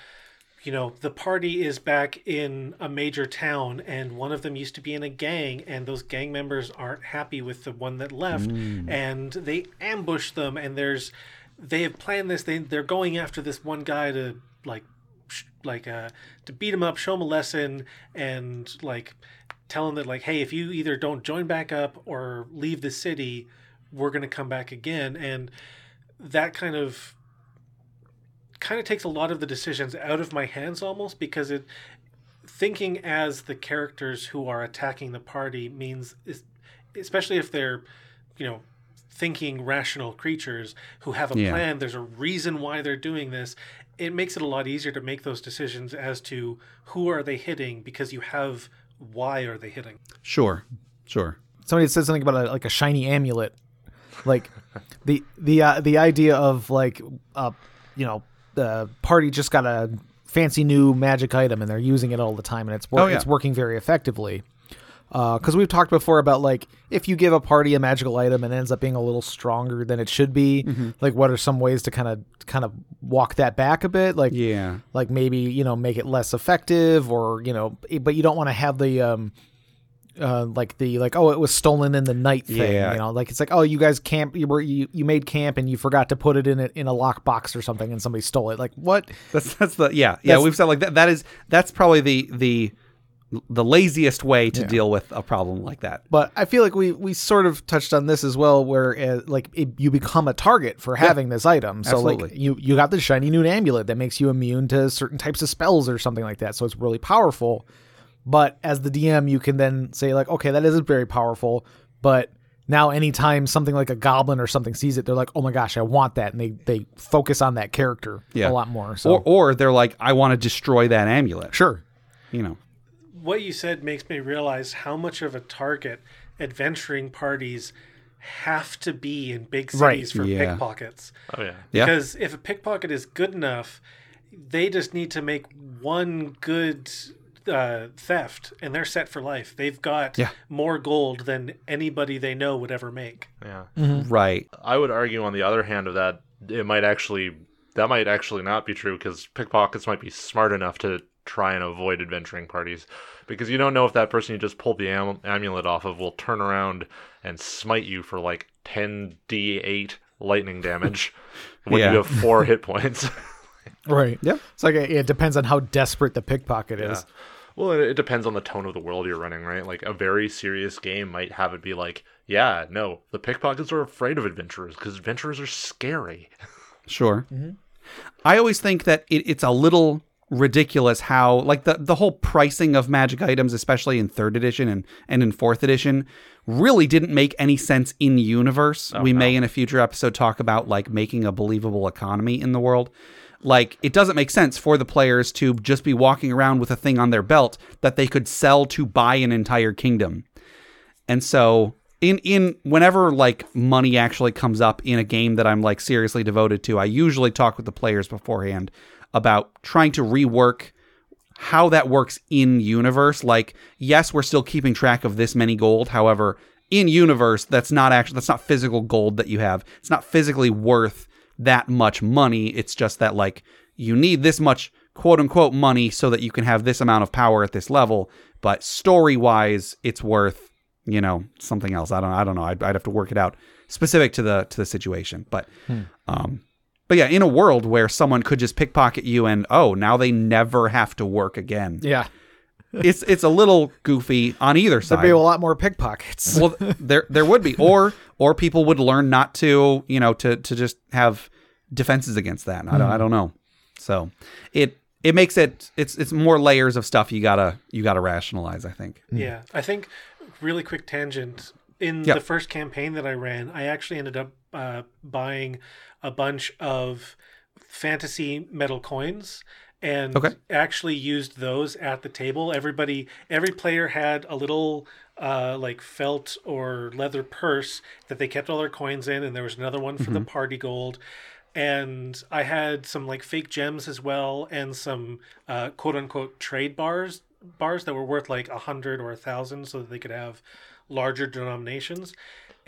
you know the party is back in a major town and one of them used to be in a gang and those gang members aren't happy with the one that left mm. and they ambush them and there's they have planned this they they're going after this one guy to like like uh to beat him up show him a lesson and like tell him that like, hey, if you either don't join back up or leave the city, we're to come back again, and that kind of kind of takes a lot of the decisions out of my hands almost because it thinking as the characters who are attacking the party means especially if they're you know thinking rational creatures who have a Yeah. plan there's a reason why they're doing this it makes it a lot easier to make those decisions as to who are they hitting because you have why are they hitting Sure. Sure. somebody said something about a, like a shiny amulet like the the uh, the idea of like uh you know the party just got a fancy new magic item and they're using it all the time and it's wor- Oh, yeah. it's working very effectively because we've talked before about like if you give a party a magical item and it ends up being a little stronger than it should be Mm-hmm. like what are some ways to kind of kind of walk that back a bit like Yeah. like maybe you know make it less effective or you know but you don't want to have the um uh like the like oh it was stolen in the night thing Yeah. you know like it's like oh you guys camp you were you, you made camp and you forgot to put it in a, in a lockbox or something and somebody stole it like what That's that's the yeah yeah we've said like that that is that's probably the the the laziest way to deal with a problem like that. but i feel like we we sort of touched on this as well where uh, like it, you become a target for having this item. So like you you got the shiny new amulet that makes you immune to certain types of spells or something like that. So it's really powerful. But as the dm you can then say like okay that isn't very powerful. But now anytime something like a goblin or something sees it they're like oh my gosh i want that. And they they focus on that character Yeah. a lot more so. Or or they're like I want to destroy that amulet. sure. You know. What you said makes me realize how much of a target adventuring parties have to be in big Right. cities for Yeah. pickpockets. Oh yeah. Yeah. Because if a pickpocket is good enough, they just need to make one good uh, theft and they're set for life. They've got Yeah. more gold than anybody they know would ever make. Yeah. Right. I would argue on the other hand of that, it might actually that might actually not be true because pickpockets might be smart enough to try and avoid adventuring parties because you don't know if that person you just pulled the am- amulet off of will turn around and smite you for like 10d8 lightning damage when Yeah. you have four hit points. right Yep. it's like it, it depends on how desperate the pickpocket is Yeah. Well, it, it depends on the tone of the world you're running, right? Like a very serious game might have it be like, yeah, no, the pickpockets are afraid of adventurers because adventurers are scary. Sure. Mm-hmm. I always think that it, it's a little ridiculous how like the the whole pricing of magic items, especially in third edition and and in fourth edition, really didn't make any sense in universe. Oh, we may in a future episode talk about like making a believable economy in the world. Like it doesn't make sense for the players to just be walking around with a thing on their belt that they could sell to buy an entire kingdom. And so in in whenever like money actually comes up in a game that I'm like seriously devoted to, I usually talk with the players beforehand about trying to rework how that works in universe. Like, yes, we're still keeping track of this many gold. However, in universe, that's not actually that's not physical gold that you have. It's not physically worth that much money. It's just that like you need this much quote unquote money so that you can have this amount of power at this level. But story wise, it's worth you know something else. I don't I don't know. I'd, I'd have to work it out specific to the to the situation. But um, but yeah, in a world where someone could just pickpocket you and oh now they never have to work again. yeah It's it's a little goofy on either side. there'd be a lot more pickpockets well, there there would be, or or people would learn not to, you know, to to just have defenses against that. I don't I don't know. So it it makes it it's it's more layers of stuff you gotta you gotta rationalize. I think. Yeah, I think really quick tangent. In Yeah. the first campaign that I ran, I actually ended up uh, buying a bunch of fantasy metal coins and Okay. actually used those at the table. Everybody, every player had a little uh, like felt or leather purse that they kept all their coins in, and there was another one for the party gold. And I had some like fake gems as well, and some uh, quote unquote trade bars bars that were worth like a hundred or a thousand, so that they could have larger denominations.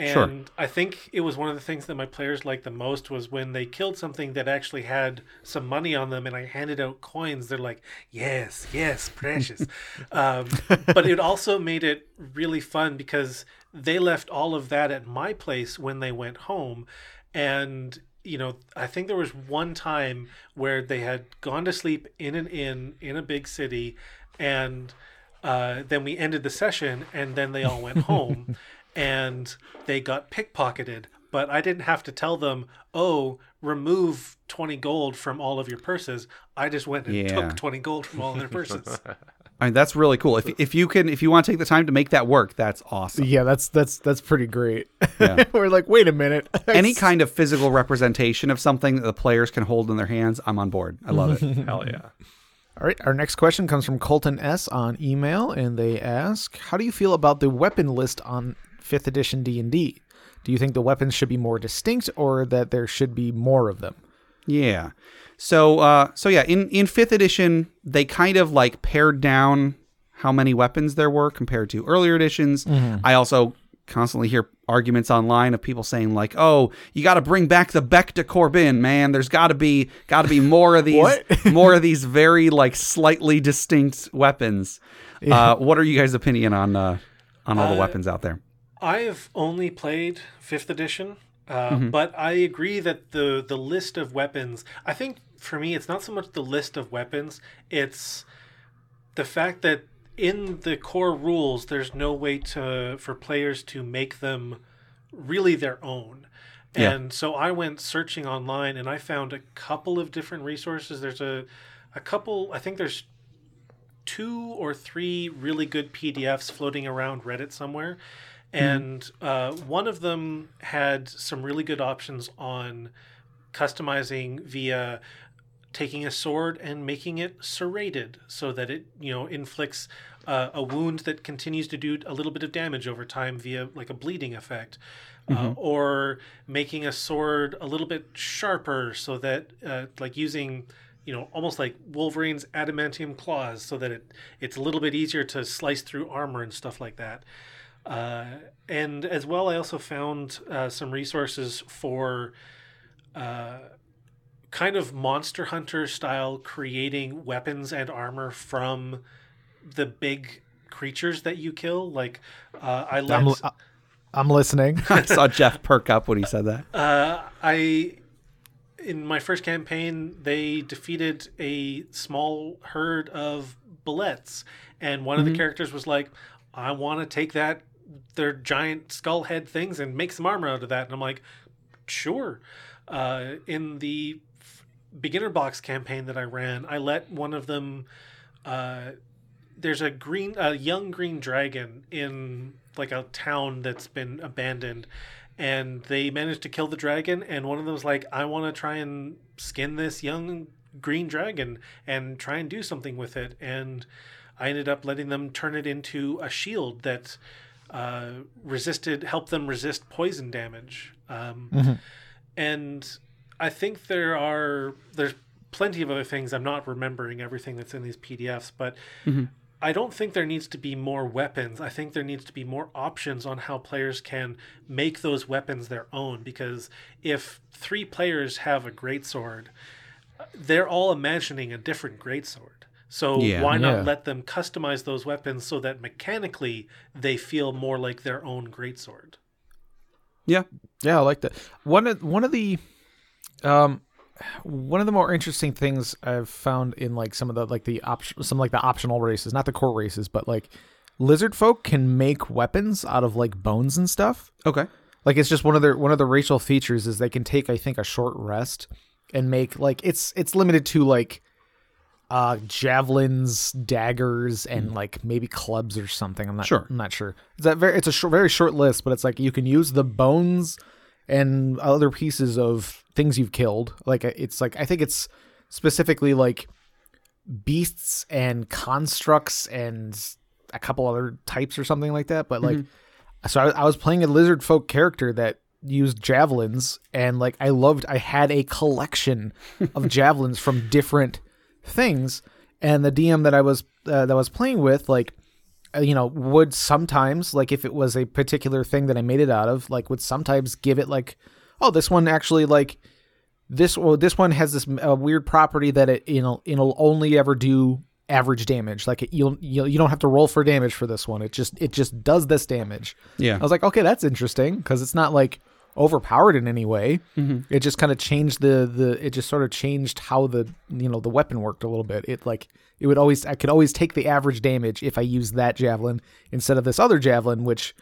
And Sure. I think it was one of the things that my players liked the most was when they killed something that actually had some money on them, and I handed out coins. They're like, "Yes, yes, precious." um, but it also made it really fun because they left all of that at my place when they went home, and you know, I think there was one time where they had gone to sleep in an inn in a big city, and Uh, then we ended the session, and then they all went home, and they got pickpocketed. But I didn't have to tell them, "Oh, remove twenty gold from all of your purses." I just went and Yeah. took twenty gold from all of their purses. I mean, that's really cool. If if you can, if you want to take the time to make that work, that's awesome. Yeah, that's that's that's pretty great. Yeah. We're like, wait a minute. Any kind of physical representation of something that the players can hold in their hands, I'm on board. I love it. Hell yeah. All right, our next question comes from Colton S on email, and they ask, "How do you feel about the weapon list on Fifth Edition D and D? Do you think the weapons should be more distinct, or that there should be more of them?" Yeah. So uh so yeah, in in 5th edition they kind of like pared down how many weapons there were compared to earlier editions. I also constantly hear arguments online of people saying like, "Oh, you got to bring back the Bec de Corbin, man. There's got to be got to be more of these more of these very like slightly distinct weapons." Uh what are you guys' opinion on uh on all the weapons out there? I've only played fifth edition, uh, but I agree that the the list of weapons. I think for me, it's not so much the list of weapons; it's the fact that in the core rules, there's no way to for players to make them really their own. Yeah. And so I went searching online, and I found a couple of different resources. There's a a couple. I think there's two or three really good PDFs floating around Reddit somewhere. And uh, one of them had some really good options on customizing via taking a sword and making it serrated so that it, you know, inflicts uh, a wound that continues to do a little bit of damage over time via like a bleeding effect. Uh, or making a sword a little bit sharper so that, uh, like using you know, almost like Wolverine's adamantium claws, so that it it's a little bit easier to slice through armor and stuff like that. Uh, and as well, I also found uh, some resources for uh, kind of Monster Hunter style creating weapons and armor from the big creatures that you kill. Like uh, I let I'm, I'm listening. I saw Jeff perk up when he said that. Uh, I in my first campaign they defeated a small herd of bulettes, and one of the characters was like, "I want to take that their giant skull head things and make some armor out of that." And I'm like, "Sure." Uh, in the f- beginner box campaign that I ran, I let one of them. Uh, there's a green, a young green dragon in like a town that's been abandoned, and they managed to kill the dragon. And one of them was like, "I want to try and skin this young green dragon and try and do something with it." And I ended up letting them turn it into a shield that uh, resisted, helped them resist poison damage. Um, And I think there are there's plenty of other things. I'm not remembering everything that's in these PDFs, but mm-hmm. I don't think there needs to be more weapons. I think there needs to be more options on how players can make those weapons their own. Because if three players have a greatsword, they're all imagining a different greatsword. So Yeah. why not Yeah. let them customize those weapons so that mechanically they feel more like their own greatsword? Yeah. Yeah, I like that. One of one of the um one of the more interesting things I've found in like some of the like the option some like the optional races, not the core races, but like lizard folk can make weapons out of like bones and stuff. Okay. Like it's just one of their one of the racial features is they can take I think a short rest and make like it's it's limited to like uh javelins, daggers, and like maybe clubs or something. I'm not Sure. I'm not sure. It's that very it's a short, very short list, but it's like you can use the bones and other pieces of things you've killed. Like it's like I think it's specifically like beasts and constructs and a couple other types or something like that. But like, so I, I was playing a lizard folk character that used javelins, and like I loved. I had a collection of javelins from different things, and the DM that I was uh, that I was playing with, like. Uh, You know, would sometimes like if it was a particular thing that I made it out of, like would sometimes give it like, oh, this one actually like this well, this one has this uh, weird property that it you know it'll only ever do average damage. Like it, you'll, you'll you don't have to roll for damage for this one. It just it just does this damage. Yeah. I was like, okay, that's interesting because it's not like overpowered in any way. Mm-hmm. It just kind of changed the the. It just sort of changed how the you know the weapon worked a little bit. It like it would always I could always take the average damage if I used that javelin instead of this other javelin, which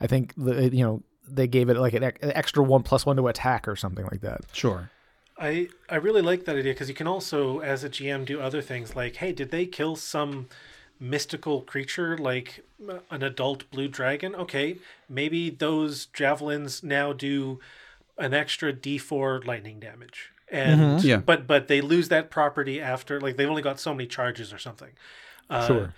I think the you know they gave it like an, an extra one plus one to attack or something like that. Sure. I I really like that idea because you can also, as a GM, do other things like, hey, did they kill some mystical creature like an adult blue dragon? Okay, maybe those javelins now do an extra D4 lightning damage, and Yeah. but but they lose that property after like they've only got so many charges or something. Uh, Sure.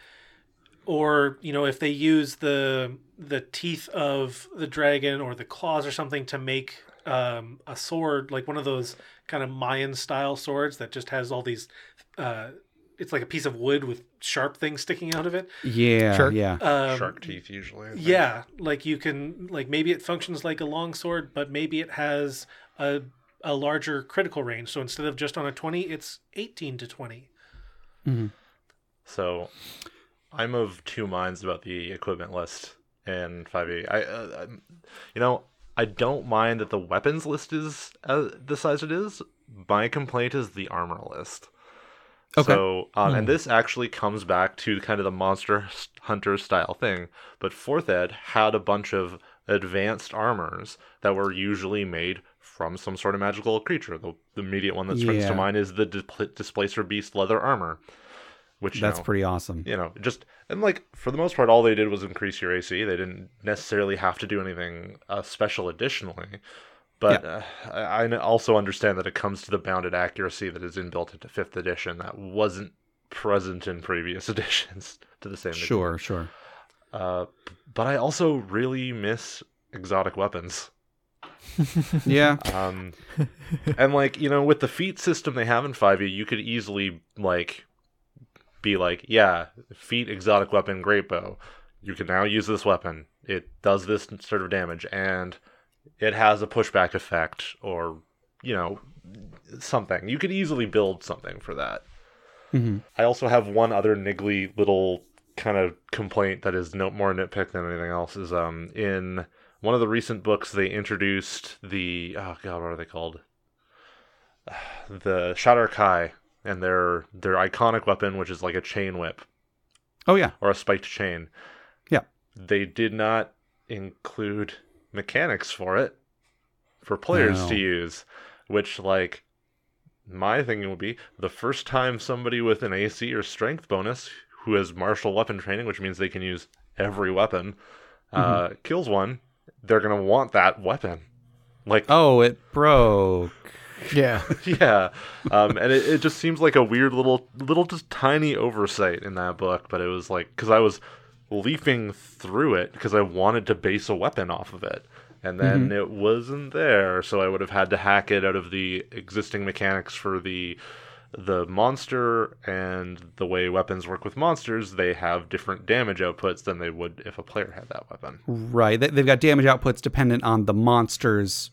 or you know if they use the the teeth of the dragon or the claws or something to make um, a sword like one of those kind of mayan style swords that just has all these uh, it's like a piece of wood with sharp things sticking out of it Yeah. Sure. Yeah. um, Shark teeth usually. I think. yeah like you can like maybe it functions like a long sword but maybe it has a a larger critical range so instead of just on a 20 it's 18 to 20 So, I'm of two minds about the equipment list in 5e. I, uh, I'm- you know, I don't mind that the weapons list is uh, the size it is. My complaint is the armor list. Okay. So, um, and this actually comes back to kind of the monster hunter style thing. But fourth ed had a bunch of advanced armors that were usually made from some sort of magical creature. The, the immediate one that springs Yeah. to mind is the Di- displacer beast leather armor, which That's know, pretty awesome. you know, just and like for the most part, all they did was increase your AC. They didn't necessarily have to do anything uh, special additionally. But uh, I, also understand that it comes to the bounded accuracy that is inbuilt into fifth edition that wasn't present in previous editions to the same degree. Sure. Sure. Uh, but I also really miss exotic weapons. Yeah. Um, and like you know, with the feat system they have in 5e, you could easily like be like, yeah, feat exotic weapon, great bow. You can now use this weapon. It does this sort of damage, and it has a pushback effect, or you know, something. You could easily build something for that. Mhm. I also have one other niggly little kind of complaint that is no more nitpick than anything else. Is um in one of the recent books they introduced the oh god what are they called the Shadar-kai and their their iconic weapon which is like a chain whip Oh yeah. or a spiked chain. Yeah. They did not include mechanics for it for players No. to use, which like my thinking would be the first time somebody with an AC or strength bonus who has martial weapon training, which means they can use every weapon, uh, kills one, they're gonna want that weapon. Like Oh, it broke. Yeah. yeah um and it, it just seems like a weird little little just tiny oversight in that book but it was like because i was leafing through it because i wanted to base a weapon off of it and then mm-hmm. it wasn't there so i would have had to hack it out of the existing mechanics for the the monster and the way weapons work with monsters they have different damage outputs than they would if a player had that weapon Right. They've got damage outputs dependent on the monster's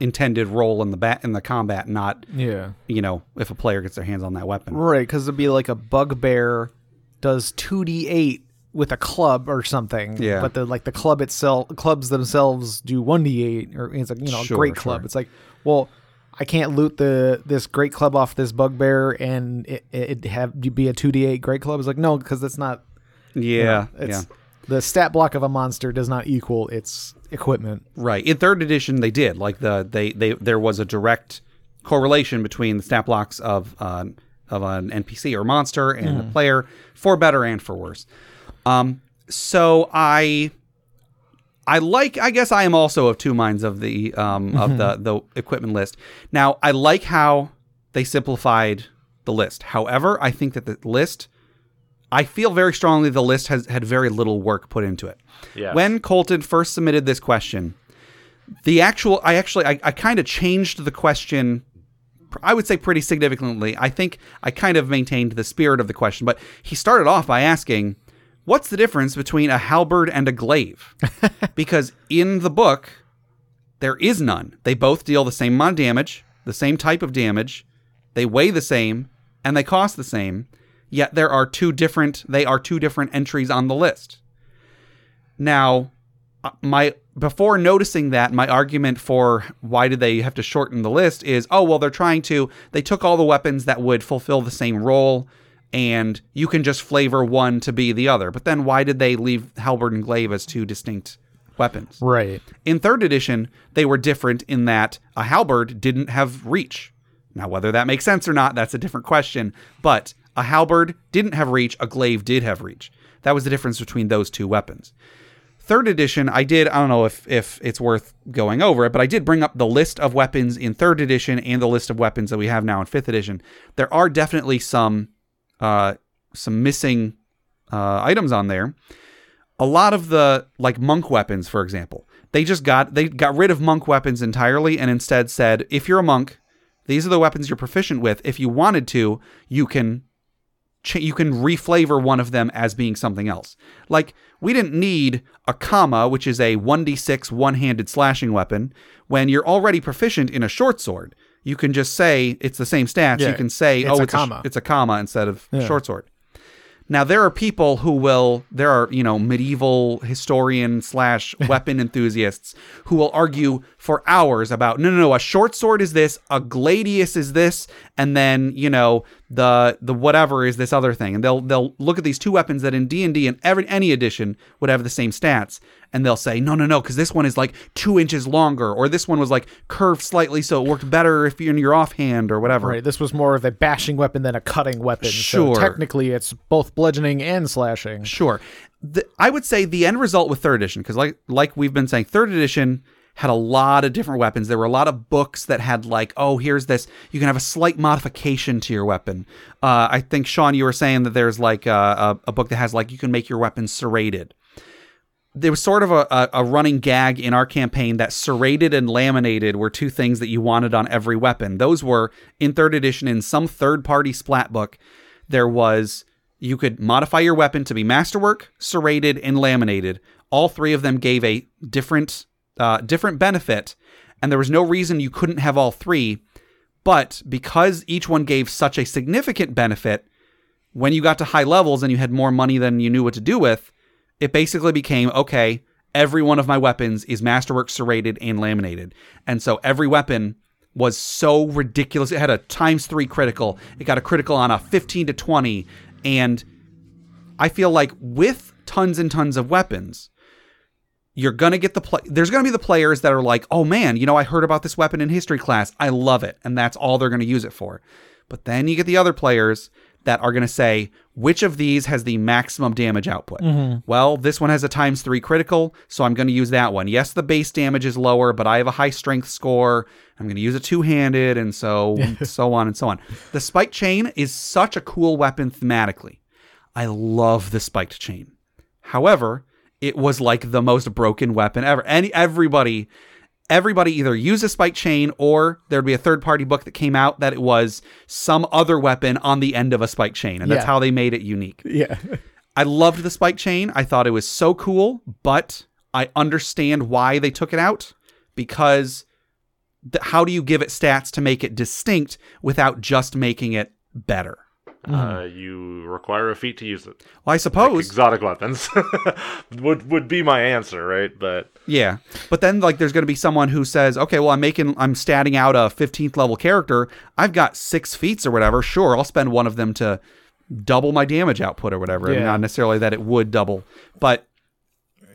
intended role in the bat in the combat, not Yeah. you know if a player gets their hands on that weapon. Right, because it'd be like a bugbear does two d eight with a club or something. Yeah. But the like the club itself, clubs themselves do one d eight, or it's like you know Sure, a great club. sure. It's like, well, I can't loot the this great club off this bugbear and it, it have be a two d eight great club. It's like no, because that's not. you Yeah. know, yeah. the stat block of a monster does not equal its equipment. Right. In third edition, they did like the they they there was a direct correlation between the stat blocks of uh, of an NPC or monster and the player for better and for worse. Um. So I. I like. I guess I am also of two minds of the um of the the equipment list. Now I like how they simplified the list. However, I think that the list. I feel very strongly the list has had very little work put into it. Yes. When Colton first submitted this question, the actual I actually I, I kind of changed the question I would say pretty significantly. I think I kind of maintained the spirit of the question, but he started off by asking, What's the difference between a halberd and a glaive? because in the book, there is none. They both deal the same amount of damage, the same type of damage, they weigh the same, and they cost the same. Yet there are two different they are two different entries on the list. Now, uh, my before noticing that my argument for why did they have to shorten the list is oh well they're trying to they took all the weapons that would fulfill the same role and you can just flavor one to be the other but then why did they leave halberd and glaive as two distinct weapons Right. in third edition, they were different in that a halberd didn't have reach. Now, whether that makes sense or not, that's a different question. But a halberd didn't have reach, a glaive did have reach. That was the difference between those two weapons. Third edition, I did, I don't know if, if it's worth going over it, but I did bring up the list of weapons in third edition and the list of weapons that we have now in fifth edition. There are definitely some uh, some missing uh, items on there. A lot of the like monk weapons for example. They just got they got rid of monk weapons entirely and instead said if you're a monk these are the weapons you're proficient with. If you wanted to you can ch- you can reflavor one of them as being something else. Like we didn't need a kama, which is a 1d6 one-handed slashing weapon when you're already proficient in a short sword you can just say it's the same stats Yeah, you can say it's oh a it's kama. a, it's a kama instead of Yeah. short sword now there are people who will there are you know medieval historian slash weapon enthusiasts who will argue for hours about no no no a short sword is this a gladius is this and then you know the the whatever is this other thing and they'll they'll look at these two weapons that in D&D and every any edition would have the same stats and they'll say no no no because this one is like two inches longer or this one was like curved slightly so it worked better if you're in your offhand or whatever Right. This was more of a bashing weapon than a cutting weapon. Sure. So technically, it's both bludgeoning and slashing. Sure. The, I would say the end result with third edition, because like like we've been saying, third edition had a lot of different weapons. There were a lot of books that had like, oh, here's this. You can have a slight modification to your weapon. Uh, I think Sean, you were saying that there's like a, a, a book that has like you can make your weapon serrated. There was sort of a, a running gag in our campaign that serrated and laminated were two things that you wanted on every weapon. Those were in third edition in some third party splat book. There was you could modify your weapon to be masterwork, serrated, and laminated. All three of them gave a different uh, different benefit, and there was no reason you couldn't have all three. But because each one gave such a significant benefit, when you got to high levels and you had more money than you knew what to do with, it basically became okay, every one of my weapons is masterwork, serrated, and laminated. And so every weapon was so ridiculous. It had a times three critical, it got a critical on a 15 to 20. And I feel like with tons and tons of weapons, you're gonna get the play. There's gonna be the players that are like, "Oh man, you know, I heard about this weapon in history class. I love it," and that's all they're gonna use it for. But then you get the other players that are gonna say, "Which of these has the maximum damage output?" Mm-hmm. Well, this one has a times three critical, so I'm gonna use that one. Yes, the base damage is lower, but I have a high strength score. I'm gonna use it two handed, and so so on and so on. The spike chain is such a cool weapon thematically. I love the spiked chain. However, it was like the most broken weapon ever. Any everybody everybody either used a spike chain or there'd be a third party book that came out that it was some other weapon on the end of a spike chain and that's Yeah. how they made it unique. Yeah. I loved the spike chain. I thought it was so cool, but I understand why they took it out because how do you give it stats to make it distinct without just making it better? Uh, you require a feat to use it. Well, I suppose Exotic weapons would would be my answer, right? But Yeah. But then like there's going to be someone who says, "Okay, well I'm making I'm statting out a 15th level character. I've got 6 feats or whatever. Sure, I'll spend one of them to double my damage output or whatever. I mean, Yeah. not necessarily that it would double, but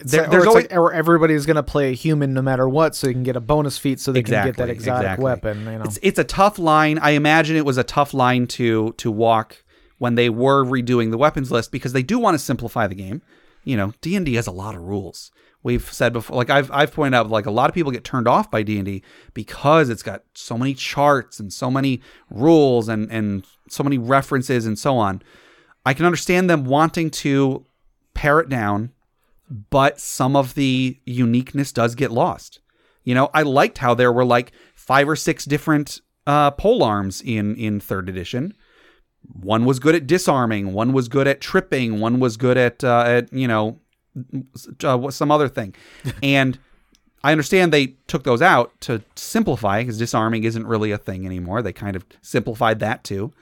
there- there's always like, or everybody's gonna play a human no matter what, so you can get a bonus feat, so they can get that Exactly, exotic exactly. weapon. You know, it's it's a tough line. I imagine it was a tough line to to walk when they were redoing the weapons list because they do want to simplify the game. You know, D and D has a lot of rules. We've said before, like I've I've pointed out, like a lot of people get turned off by D and D because it's got so many charts and so many rules and and so many references and so on. I can understand them wanting to pare it down, but some of the uniqueness does get lost. You know, I liked how there were like five or six different uh, pole arms in in third edition. One was good at disarming, one was good at tripping, one was good at uh, at you know uh, some other thing, and I understand they took those out to simplify because disarming isn't really a thing anymore. They kind of simplified that too,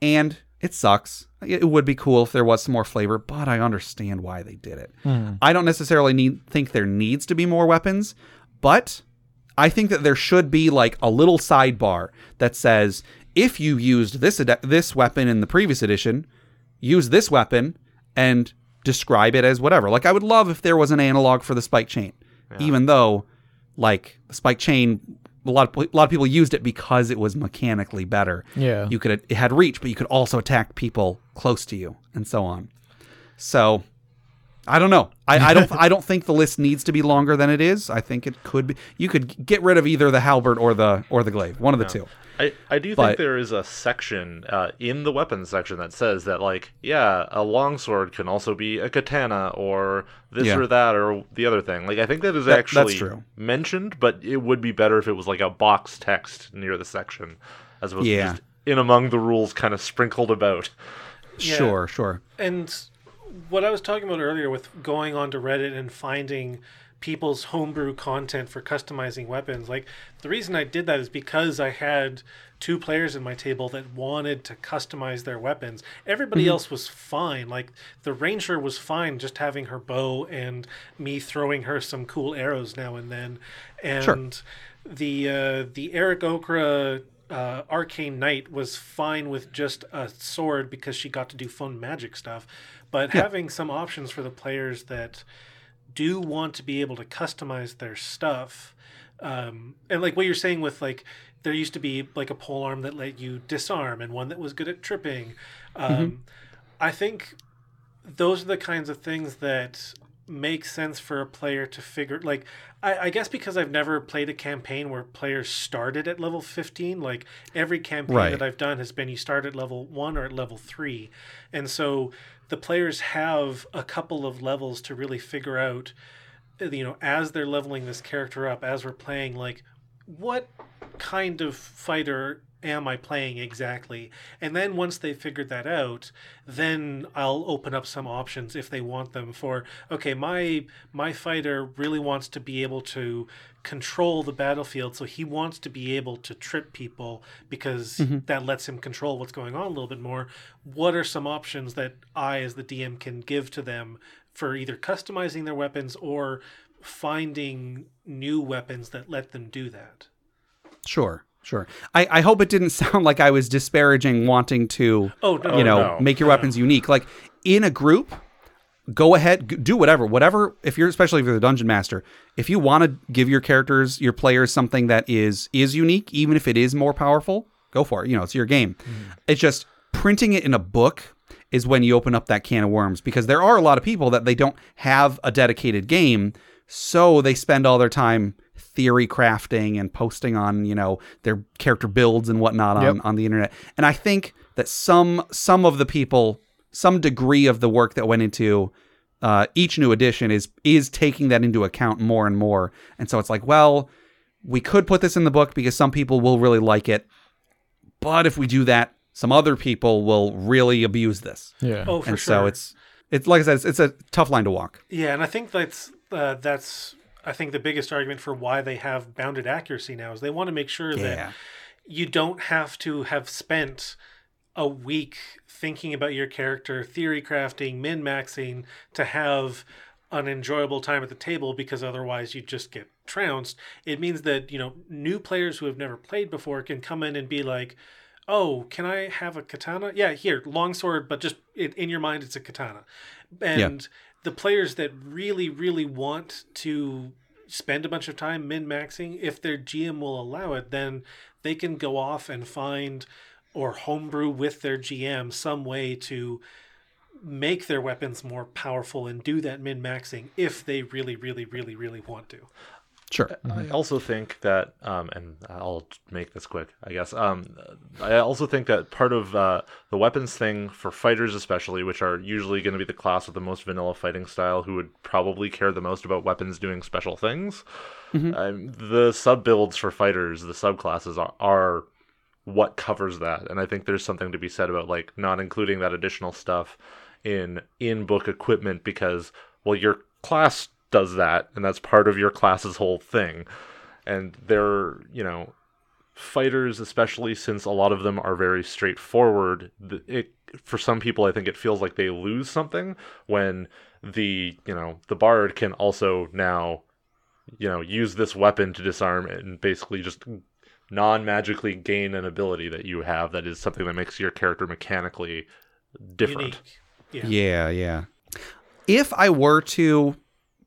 and it sucks. It would be cool if there was some more flavor, but I understand why they did it. Hmm. I don't necessarily need think there needs to be more weapons, but I think that there should be like a little sidebar that says if you used this ed- this weapon in the previous edition, use this weapon and describe it as whatever. Like I would love if there was an analog for the spike chain, even though like the spike chain a lot of a lot of people used it because it was mechanically better. Yeah. You could it had reach, but you could also attack people close to you and so on. So I don't know. I, I don't. I don't think the list needs to be longer than it is. I think it could be. You could get rid of either the halberd or the or the glaive. One of the two. I, I do But- think there is a section uh, in the weapons section that says that like yeah a longsword can also be a katana or this Yeah. or that or the other thing like I think that is That- actually mentioned but it would be better if it was like a box text near the section as opposed Yeah. to just in among the rules kind of sprinkled about Yeah. Sure, sure. And what I was talking about earlier with going onto Reddit and finding people's homebrew content for customizing weapons, like the reason I did that is because I had two players in my table that wanted to customize their weapons. Everybody else was fine. Like the ranger was fine just having her bow and me throwing her some cool arrows now and then. And the uh, the Aarakocra uh, Arcane Knight was fine with just a sword because she got to do fun magic stuff. But having some options for the players that do want to be able to customize their stuff, um, and like what you're saying with like there used to be like a pole arm that let you disarm and one that was good at tripping. Um, I think those are the kinds of things that make sense for a player to figure like I, I guess because i've never played a campaign where players started at level 15 like every campaign Right. that i've done has been you start at level 1 or at level 3 and so the players have a couple of levels to really figure out you know as they're leveling this character up as we're playing like what kind of fighter am I playing exactly? And then once they figured that out, then I'll open up some options if they want them for okay, my my fighter really wants to be able to control the battlefield, so he wants to be able to trip people because mm-hmm. that lets him control what's going on a little bit more. What are some options that I as the DM can give to them for either customizing their weapons or finding new weapons that let them do that? Sure, sure. I, I hope it didn't sound like I was disparaging wanting to, Oh, no, you know, no. make your weapons unique. Like in a group, go ahead, do whatever, whatever. If you're, especially if you're the dungeon master, if you want to give your characters, your players, something that is is unique, even if it is more powerful, go for it. You know, it's your game. Mm-hmm. It's just printing it in a book is when you open up that can of worms because there are a lot of people that they don't have a dedicated game, so they spend all their time theory crafting and posting on you know their character builds and whatnot on, Yep. on the internet. And I think that some some of the people, some degree of the work that went into uh, each new edition is is taking that into account more and more. And so it's like, well, we could put this in the book because some people will really like it, but if we do that, some other people will really abuse this. Yeah. Oh, for and sure. so it's it's like I said, it's, it's a tough line to walk. Yeah, and I think that's uh, that's I think the biggest argument for why they have bounded accuracy now is they want to make sure Yeah. that you don't have to have spent a week thinking about your character, theory crafting, min maxing to have an enjoyable time at the table because otherwise you just get trounced. It means that, you know, new players who have never played before can come in and be like, oh, can I have a katana? Yeah, here, longsword, but just in, in your mind, it's a katana. And the players that really, really want to spend a bunch of time min maxing, if their GM will allow it, then they can go off and find or homebrew with their GM some way to make their weapons more powerful and do that min maxing if they really, really, really, really want to. Sure. I also think that, um, and I'll make this quick, I guess. Um, I also think that part of uh, the weapons thing for fighters, especially, which are usually going to be the class with the most vanilla fighting style, who would probably care the most about weapons doing special things. Um, the sub builds for fighters, the subclasses, are, are what covers that, and I think there's something to be said about like not including that additional stuff in in book equipment because well, your class does that, and that's part of your class's whole thing, and they're you know fighters, especially since a lot of them are very straightforward, it for some people I think it feels like they lose something when the you know the bard can also now you know use this weapon to disarm and basically just non-magically gain an ability that you have that is something that makes your character mechanically different. Unique. Yeah. Yeah, yeah. If I were to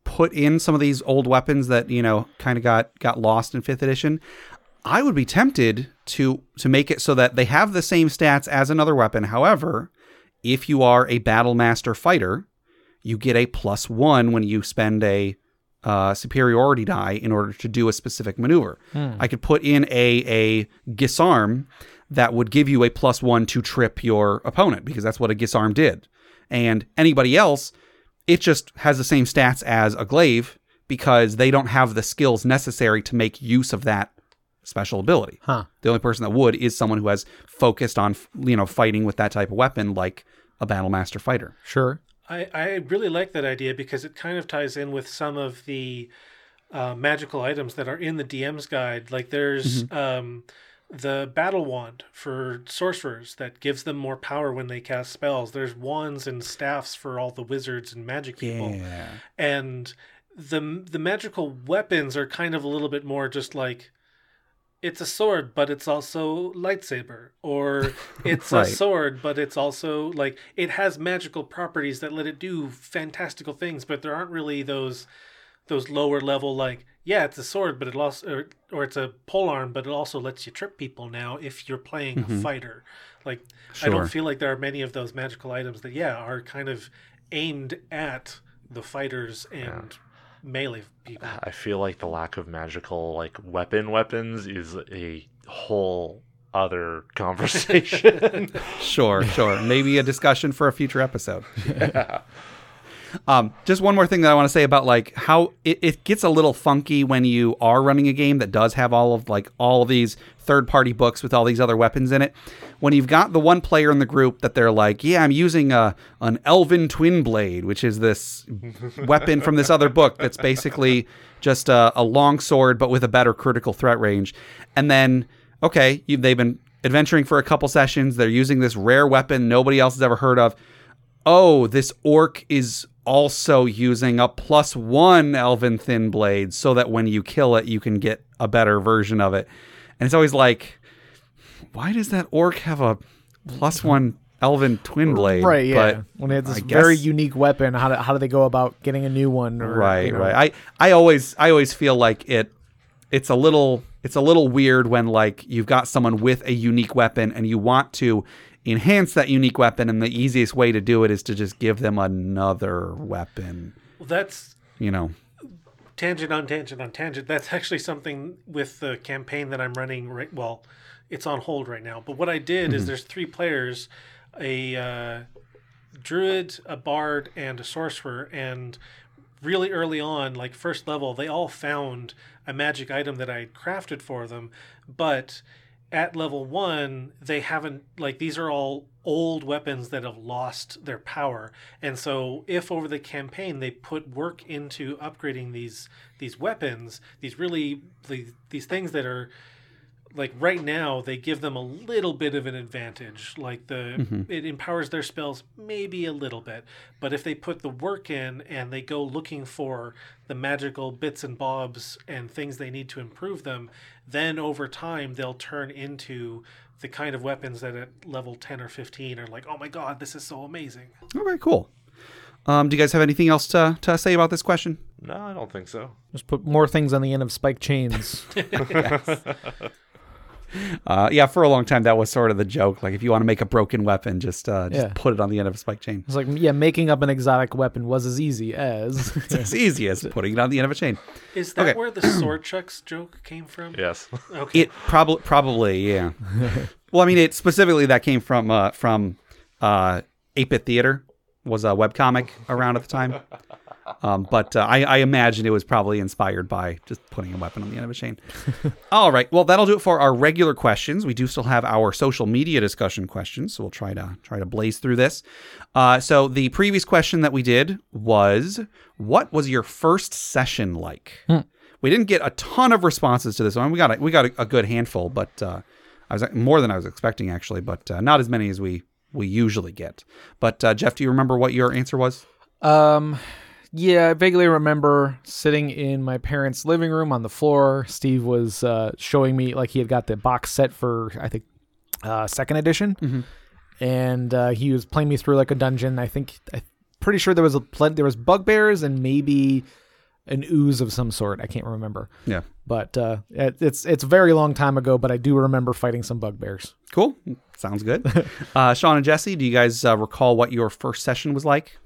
put in some of these old weapons that you know kind of got got lost in fifth edition, I would be tempted to to make it so that they have the same stats as another weapon. However, if you are a battle master fighter, you get a plus one when you spend a uh, superiority die in order to do a specific maneuver. I could put in a a guisarme that would give you a plus one to trip your opponent because that's what a guisarme did. And anybody else, it just has the same stats as a glaive because they don't have the skills necessary to make use of that special ability. Huh. The only person that would is someone who has focused on you know fighting with that type of weapon, like a battle master fighter. Sure. I, I really like that idea because it kind of ties in with some of the uh, magical items that are in the DM's guide. Like there's um, the battle wand for sorcerers that gives them more power when they cast spells. There's wands and staffs for all the wizards and magic people. And the the magical weapons are kind of a little bit more just like it's a sword, but it's also lightsaber, or it's Right. a sword, but it's also like it has magical properties that let it do fantastical things, but there aren't really those those lower level like yeah, it's a sword, but it lost or, or it's a polearm, but it also lets you trip people now if you're playing a mm-hmm. fighter. Like I don't feel like there are many of those magical items that yeah are kind of aimed at the fighters and melee people. I feel like the lack of magical like weapon weapons is a whole other conversation. Sure, sure. Maybe a discussion for a future episode. Um, just one more thing that I want to say about like how it, it gets a little funky when you are running a game that does have all of like all of these third party books with all these other weapons in it. When you've got the one player in the group that they're like, yeah, I'm using a an elven twin blade, which is this weapon from this other book that's basically just a, a long sword but with a better critical threat range. And then okay, you, they've been adventuring for a couple sessions. They're using this rare weapon nobody else has ever heard of oh, this orc is also using a plus one elven thin blade so that when you kill it, you can get a better version of it. And it's always like, why does that orc have a plus one elven twin blade? Right. Yeah. But when they have this I very guess- unique weapon, how do, how do they go about getting a new one? Or, right, you know, right. I, I always, I always feel like it, it's a little, it's a little weird when like you've got someone with a unique weapon and you want to enhance that unique weapon, and the easiest way to do it is to just give them another weapon. Well, that's You know. tangent on tangent on tangent. That's actually something with the campaign that I'm running right. Well, it's on hold right now. But what I did is there's three players, a uh, druid, a bard, and a sorcerer, and really early on, like first level, they all found a magic item that I had crafted for them, but at level one, they haven't like these are all old weapons that have lost their power. And so if over the campaign they put work into upgrading these these weapons, these really these, these things that are like right now they give them a little bit of an advantage like the it empowers their spells maybe a little bit but if they put the work in and they go looking for the magical bits and bobs and things they need to improve them then over time they'll turn into the kind of weapons that at level 10 or 15 are like oh my god this is so amazing Okay, cool. Um, do you guys have anything else to, to say about this question? no, I don't think so. Just put more things on the end of spike chains. Uh, yeah, for a long time that was sort of the joke. Like if you want to make a broken weapon, just uh, just Yeah. put it on the end of a spike chain. It's like, yeah, making up an exotic weapon was as easy as. It's as easy as putting it on the end of a chain. is that Okay. where the sword chucks joke came from Yes. okay It probably probably yeah. well, I mean, it specifically that came from uh, from uh, 8-bit theater was a webcomic around at the time. Um, but uh, I, I imagine it was probably inspired by just putting a weapon on the end of a chain. All right, well that'll do it for our regular questions. We do still have our social media discussion questions, so we'll try to try to blaze through this. Uh, so the previous question that we did was, "What was your first session like?" we didn't get a ton of responses to this one. We got a, we got a, a good handful, but uh, I was more than I was expecting actually, but uh, not as many as we we usually get. But uh, Jeff, do you remember what your answer was? Um, yeah, I vaguely remember sitting in my parents' living room on the floor. Steve was uh, showing me like he had got the box set for I think uh, second edition, and uh, he was playing me through like a dungeon. I think I'm pretty sure there was a plen- there was bugbears and maybe an ooze of some sort. I can't remember, Yeah. but uh, it, it's it's a very long time ago. But I do remember fighting some bugbears. Cool. Sounds good. uh, Sean and Jesse, do you guys uh, recall what your first session was like?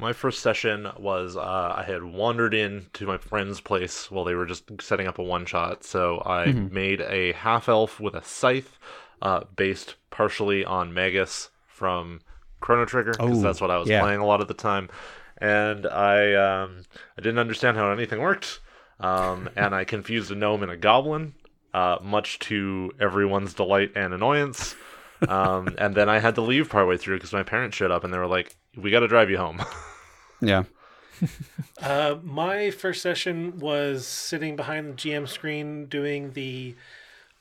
My first session was uh, I had wandered in to my friend's place while they were just setting up a one shot. So I made a half elf with a scythe, uh, based partially on Magus from Chrono Trigger because Oh, that's what I was yeah. playing a lot of the time, and I um, I didn't understand how anything worked, um, and I confused a gnome and a goblin, uh, much to everyone's delight and annoyance. Um, and then I had to leave partway through because my parents showed up and they were like, "We got to drive you home." Yeah. Uh, my first session was sitting behind the GM screen doing the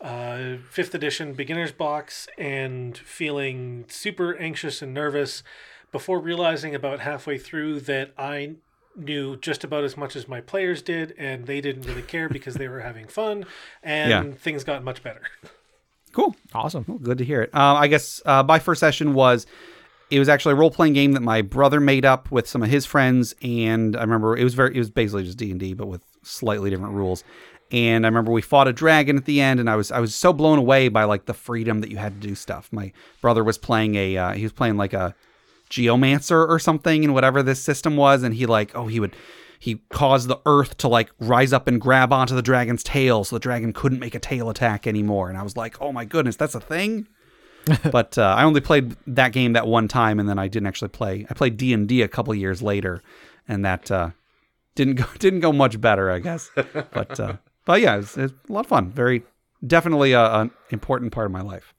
uh, fifth edition beginner's box and feeling super anxious and nervous before realizing about halfway through that I knew just about as much as my players did and they didn't really care because they were having fun and Yeah. things got much better. Cool. Awesome. Well, good to hear it. Uh, I guess uh, my first session was it was actually a role playing game that my brother made up with some of his friends, and I remember it was very it was basically just D and D but with slightly different rules. And I remember we fought a dragon at the end, and I was I was so blown away by like the freedom that you had to do stuff. My brother was playing a uh, he was playing like a geomancer or something and whatever this system was and he like oh he would he caused the earth to like rise up and grab onto the dragon's tail so the dragon couldn't make a tail attack anymore and i was like oh my goodness that's a thing but uh, i only played that game that one time and then i didn't actually play i played d&d a couple years later and that uh, didn't go didn't go much better i guess but uh, but yeah it was, it was a lot of fun very definitely a, an important part of my life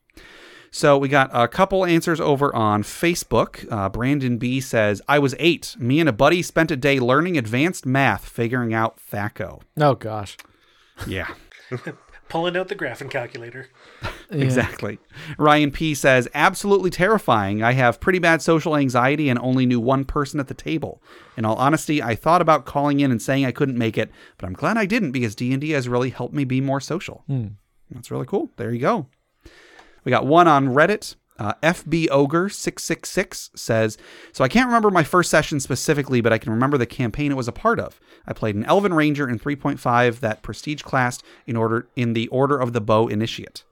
so we got a couple answers over on Facebook. Uh, Brandon B says, "I was eight. Me and a buddy spent a day learning advanced math, figuring out THACO." Oh gosh. Yeah, Pulling out the graphing calculator. Exactly. Ryan P says, "Absolutely terrifying. I have pretty bad social anxiety and only knew one person at the table. In all honesty, I thought about calling in and saying I couldn't make it, but I'm glad I didn't because D and D has really helped me be more social. Hmm. That's really cool. There you go." We got one on Reddit. Uh, FB Ogre six six six says, "So I can't remember my first session specifically, but I can remember the campaign it was a part of. I played an Elven Ranger in 3.5 that prestige class in order in the Order of the Bow Initiate.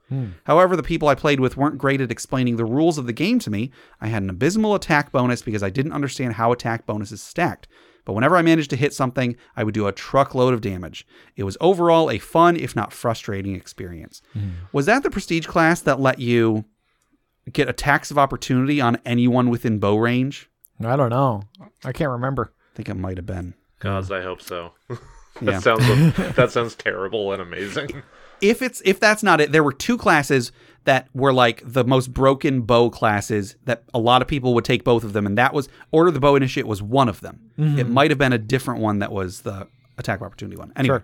However, the people I played with weren't great at explaining the rules of the game to me. I had an abysmal attack bonus because I didn't understand how attack bonuses stacked. But whenever I managed to hit something, I would do a truckload of damage. It was overall a fun, if not frustrating, experience. Was that the prestige class that let you get attacks of opportunity on anyone within bow range? I don't know. I can't remember. I think it might have been. Gods, I hope so. that Yeah. sounds that sounds terrible and amazing. if it's if that's not it, there were two classes that were like the most broken bow classes that a lot of people would take both of them, and that was Order of the Bow Initiate was one of them. It mm-hmm. might have been a different one that was the attack of opportunity one. Anyway,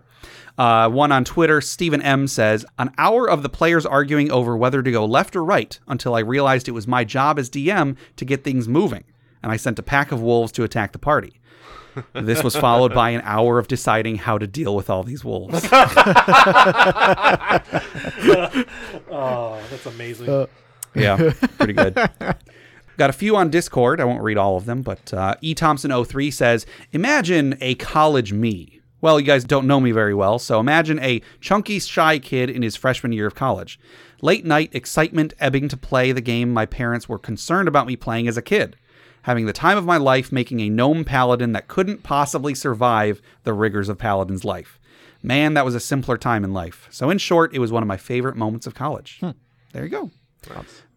uh, one on Twitter, Stephen M says, an hour of the players arguing over whether to go left or right until I realized it was my job as DM to get things moving, and I sent a pack of wolves to attack the party. This was followed by an hour of deciding how to deal with all these wolves. Oh, that's amazing. Yeah, pretty good. Got a few on Discord. I won't read all of them, but uh, E Thompson 03 says, "Imagine a college me." Well, you guys don't know me very well, so imagine a chunky, shy kid in his freshman year of college. Late night excitement ebbing to play the game my parents were concerned about me playing as a kid. Having the time of my life making a gnome paladin that couldn't possibly survive the rigors of paladin's life. Man, that was a simpler time in life. So, in short, it was one of my favorite moments of college. Hmm. There you go.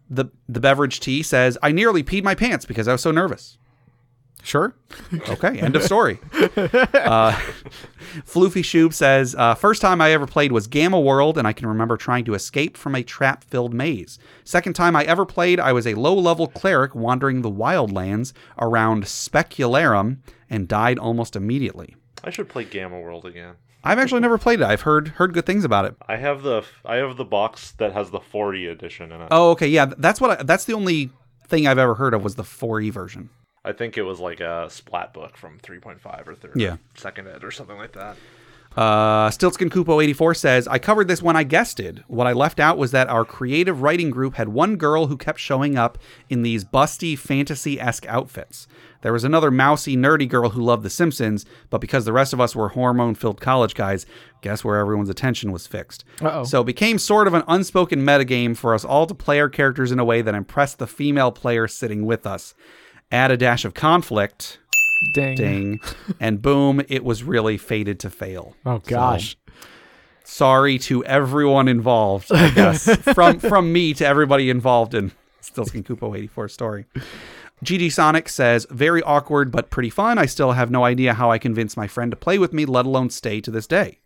The the beverage tea says, I nearly peed my pants because I was so nervous. Sure. Okay, end of story. uh, Floofy Shoob says, uh, first time I ever played was Gamma World, and I can remember trying to escape from a trap filled maze. Second time I ever played, I was a low level cleric wandering the wildlands around Specularum and died almost immediately. I should play Gamma World again. I've actually never played it. I've heard heard good things about it. I have the I have the box that has the 40 edition in it. Oh, okay, yeah, that's what I, that's the only thing I've ever heard of was the 4E version. I think it was like a splat book from 3.5 or third, Yeah. second ed or something like that. Uh, Stiltskin Kupo 84 says, I covered this when I guested. What I left out was that our creative writing group had one girl who kept showing up in these busty fantasy esque outfits. There was another mousy, nerdy girl who loved The Simpsons, but because the rest of us were hormone filled college guys, guess where everyone's attention was fixed. Uh-oh. So it became sort of an unspoken metagame for us all to play our characters in a way that impressed the female player sitting with us. Add a dash of conflict, Dang. ding, and boom, it was really fated to fail. Oh gosh. Sorry to everyone involved, I guess. from from me to everybody involved in Stiltskin Kupo 84 story. GG Sonic says, very awkward but pretty fun. I still have no idea how I convinced my friend to play with me, let alone stay to this day.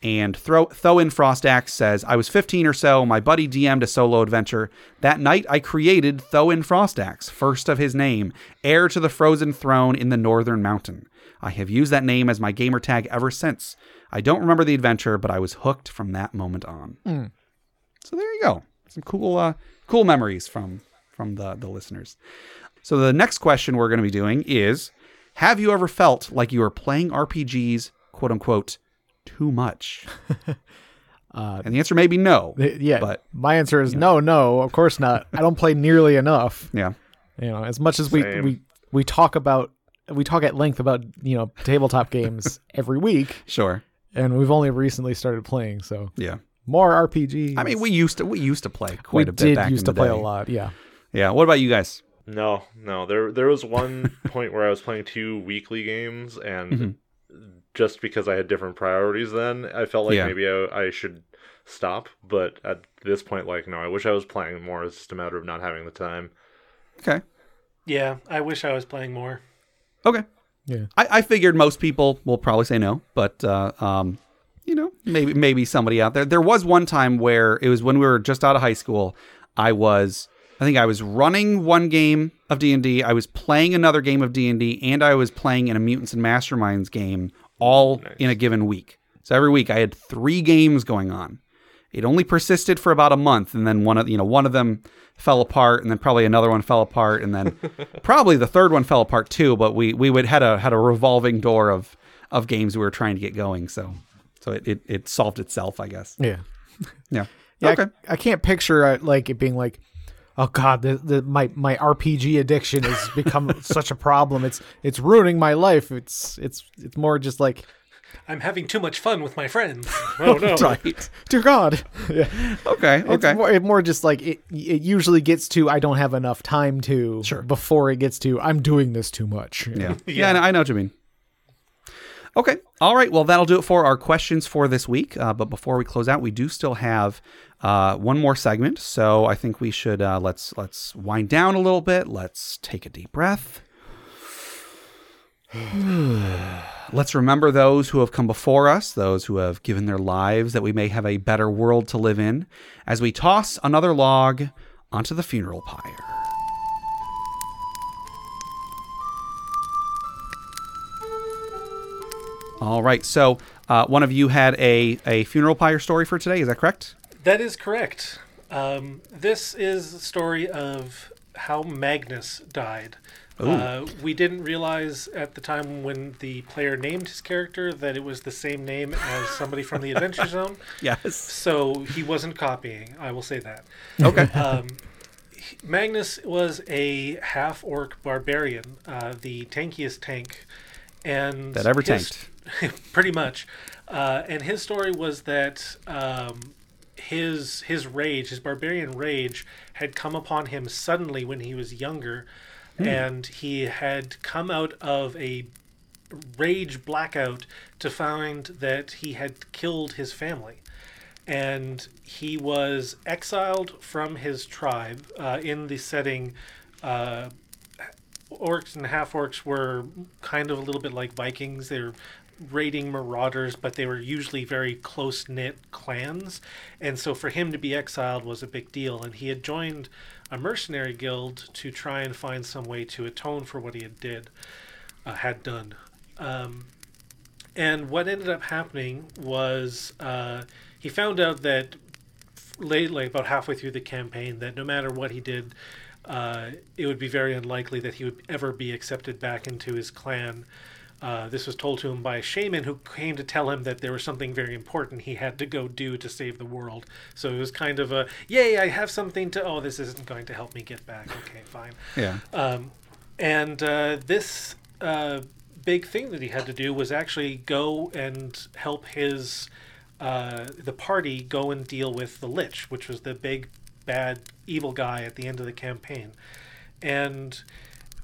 And Throw Thoin Frostax says, I was 15 or so. My buddy DM'd a solo adventure. That night, I created Thoin Frostax, first of his name, heir to the frozen throne in the Northern Mountain. I have used that name as my gamer tag ever since. I don't remember the adventure, but I was hooked from that moment on. So there you go. Some cool, uh, cool memories from from the the listeners. So the next question we're going to be doing is: Have you ever felt like you were playing RPGs, quote unquote, too much? Uh, and the answer may be no. yeah. but my answer is no, no, of course not. I don't play nearly enough. yeah, You know, as much as we Same. we we talk about we talk at length about you know tabletop games every week, sure, and we've only recently started playing, so yeah. more RPGs. I mean, we used to we used to play we quite a bit did back used in to play day. a lot. Yeah. Yeah. What about you guys? No, no. There there was one point where I was playing two weekly games and Mm-hmm. Just because I had different priorities then, I felt like Yeah. maybe I, I should stop, but at this point like no, I wish I was playing more. It's just a matter of not having the time. Okay. Yeah, I wish I was playing more. Okay. Yeah. I, I figured most people will probably say no, but uh, um, you know, maybe maybe somebody out there. There was one time where it was when we were just out of high school. I was, I think I was running one game of D and D. I was playing another game of D and D, and I was playing in a Mutants and Masterminds game, all in a given week. So every week I had three games going on. It only persisted for about a month, and then one of you know one of them fell apart, and then probably another one fell apart, and then probably the third one fell apart too. But we we would had a had a revolving door of of games we were trying to get going, so so it it, it solved itself, I guess. Yeah. Yeah. Yeah, okay. I, I can't picture uh, like it being like, oh god, the, the my my RPG addiction has become such a problem. It's it's ruining my life. It's it's it's more just like, I'm having too much fun with my friends. Oh no. right. dear God. Yeah. Okay. It's Okay. more, it more just like it. It usually gets to I don't have enough time to. Sure. Before it gets to I'm doing this too much. Yeah. Yeah, I know- I know what you mean. Okay. All right. Well, that'll do it for our questions for this week. Uh, but before we close out, we do still have uh, one more segment. So I think we should uh, let's let's wind down a little bit. Let's take a deep breath. let's remember those who have come before us, those who have given their lives that we may have a better world to live in, as we toss another log onto the funeral pyre. All right. So uh, one of you had a, a funeral pyre story for today. Is that correct? That is correct. Um, this is the story of how Magnus died. Uh, we didn't realize at the time when the player named his character that it was the same name as somebody from the Adventure Zone. Yes. So he wasn't copying. I will say that. Okay. Um, Magnus was a half orc barbarian, uh, the tankiest tank, and That ever his- pretty much. Uh, and his story was that um, his his rage, his barbarian rage, had come upon him suddenly when he was younger, and he had come out of a rage blackout to find that he had killed his family and he was exiled from his tribe uh, in the setting. Uh, orcs and half orcs were kind of a little bit like Vikings. They're raiding marauders, but they were usually very close knit clans. And so for him to be exiled was a big deal. And he had joined a mercenary guild to try and find some way to atone for what he had did, uh, had done. Um, and what ended up happening was uh, he found out that late, like about halfway through the campaign, that no matter what he did, uh, it would be very unlikely that he would ever be accepted back into his clan. Uh, this was told to him by a shaman who came to tell him that there was something very important he had to go do to save the world. So it was kind of a, yay, I have something to, oh, this isn't going to help me get back. Okay, fine. Yeah. Um, and uh, this uh, big thing that he had to do was actually go and help his uh, the party go and deal with the Lich, which was the big bad evil guy at the end of the campaign. And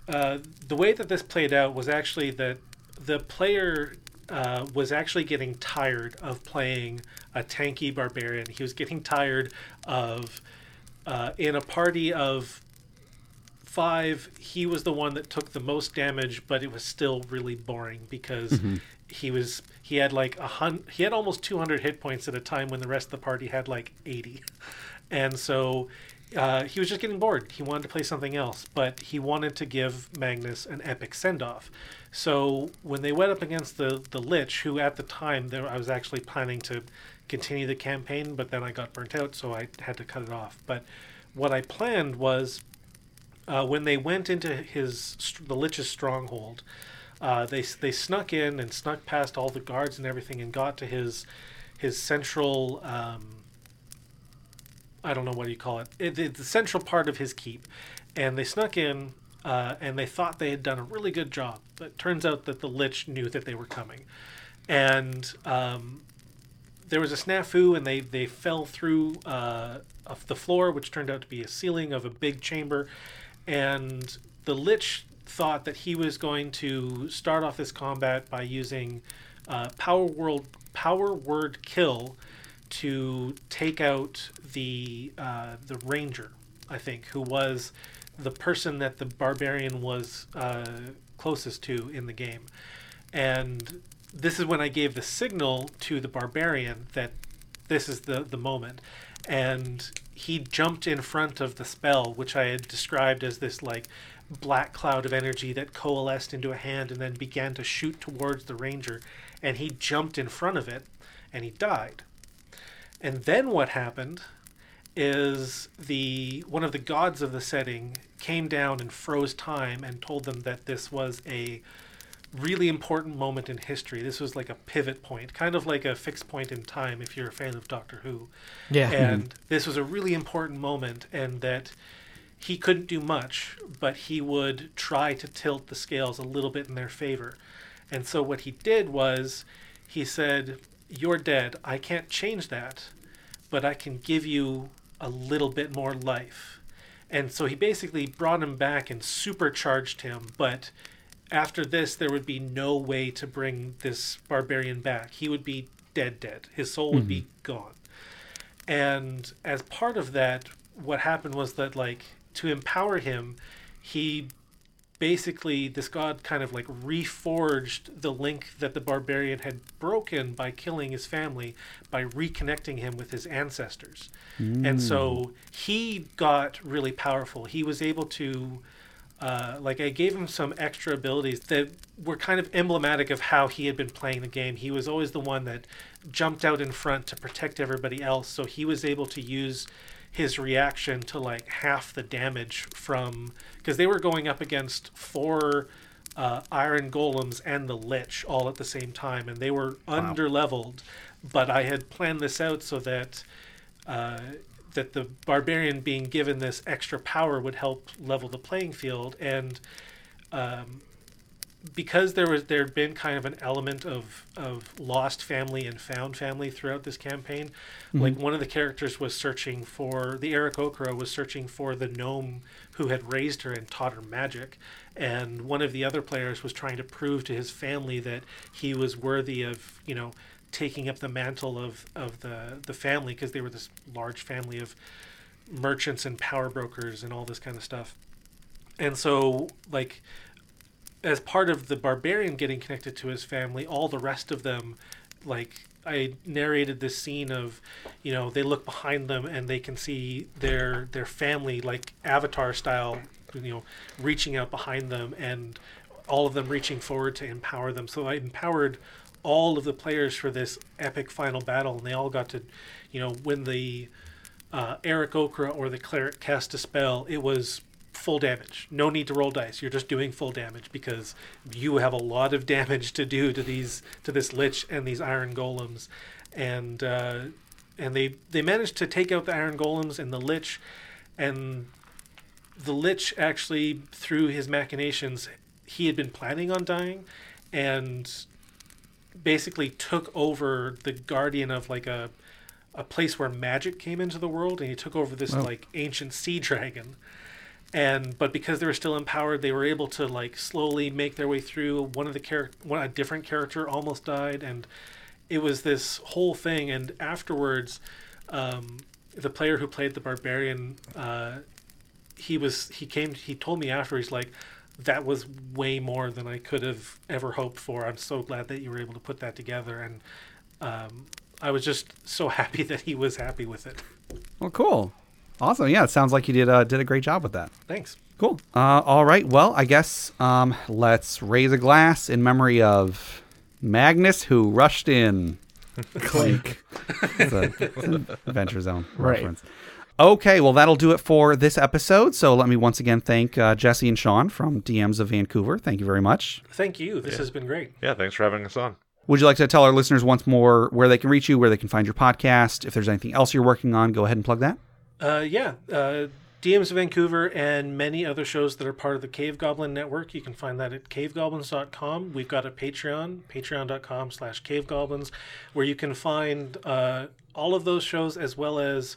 uh, the way that this played out was actually that the player uh, was actually getting tired of playing a tanky barbarian. He was getting tired of uh, in a party of five, he was the one that took the most damage, but it was still really boring because he was he had like a hun he had almost 200 hit points at a time when the rest of the party had like 80, and so. Uh, he was just getting bored. He wanted to play something else, but he wanted to give Magnus an epic send off. So when they went up against the the Lich, who at the time there, I was actually planning to continue the campaign, but then I got burnt out, so I had to cut it off. But what I planned was uh, when they went into his the Lich's stronghold, uh, they they snuck in and snuck past all the guards and everything and got to his his central. Um, I don't know what you call it. it. The central part of his keep, and they snuck in. Uh, and they thought they had done a really good job, but turns out that the Lich knew that they were coming, and um, there was a snafu and they, they fell through uh, of the floor, which turned out to be a ceiling of a big chamber. And the Lich thought that he was going to start off this combat by using uh, power world power word kill to take out the uh, the ranger, I think, who was the person that the barbarian was uh, closest to in the game. And this is when I gave the signal to the barbarian that this is the, the moment. And he jumped in front of the spell, which I had described as this like black cloud of energy that coalesced into a hand and then began to shoot towards the ranger. And he jumped in front of it and he died. And then what happened is the one of the gods of the setting came down and froze time and told them that this was a really important moment in history. This was like a pivot point, kind of like a fixed point in time if you're a fan of Doctor Who. Yeah. And mm-hmm. this was a really important moment and that he couldn't do much, but he would try to tilt the scales a little bit in their favor. And so what he did was he said, "You're dead. I can't change that, but I can give you a little bit more life." And so he basically brought him back and supercharged him, but after this there would be no way to bring this barbarian back. He would be dead dead. His soul would be mm-hmm. gone. And as part of that, what happened was that like to empower him, he basically this god kind of like reforged the link that the barbarian had broken by killing his family by reconnecting him with his ancestors. And so mm. he got really powerful. He was able to uh, like I gave him some extra abilities that were kind of emblematic of how he had been playing the game. He was always the one that jumped out in front to protect everybody else, so he was able to use his reaction to like half the damage from because they were going up against four uh, iron golems and the lich all at the same time, and they were under leveled. But I had planned this out so that uh, that the barbarian being given this extra power would help level the playing field. And um, because there was there had been kind of an element of of lost family and found family throughout this campaign like one of the characters was searching for the Aarakocra was searching for the gnome who had raised her and taught her magic. And one of the other players was trying to prove to his family that he was worthy of you know taking up the mantle of of the the family because they were this large family of merchants and power brokers and all this kind of stuff. And so like as part of the barbarian getting connected to his family, all the rest of them like I narrated this scene of, you know, they look behind them and they can see their their family like avatar style, you know, reaching out behind them and all of them reaching forward to empower them. So I empowered all of the players for this epic final battle, and they all got to, you know, when the uh, Aarakocra or the cleric cast a spell, it was full damage. No need to roll dice. You're just doing full damage because you have a lot of damage to do to these to this lich and these iron golems, and uh, and they they managed to take out the iron golems and the lich, and the lich actually through his machinations he had been planning on dying, and basically took over the guardian of like a a place where magic came into the world and he took over this like ancient sea dragon. And but because they were still empowered they were able to like slowly make their way through. One of the character one a different character almost died and it was this whole thing. And afterwards um, the player who played the barbarian uh, he was he came he told me after he's like that was way more than I could have ever hoped for. I'm so glad that you were able to put that together and um, I was just so happy that he was happy with it. Well, cool. Awesome. Yeah, it sounds like you did uh, did a great job with that. Thanks. Cool. Uh, all right. Well, I guess um, let's raise a glass in memory of Magnus, who rushed in. Clink. It's a, it's Adventure Zone Right. reference. Okay, well, that'll do it for this episode. So let me once again thank uh, Jesse and Sean from DMs of Vancouver. Thank you very much. Thank you. This has been great. Yeah, thanks for having us on. Would you like to tell our listeners once more where they can reach you, where they can find your podcast? If there's anything else you're working on, go ahead and plug that. Uh, yeah, uh, DMs of Vancouver and many other shows that are part of the Cave Goblin Network. You can find that at cavegoblins.com. We've got a Patreon, patreon.com slash cavegoblins, where you can find uh, all of those shows as well as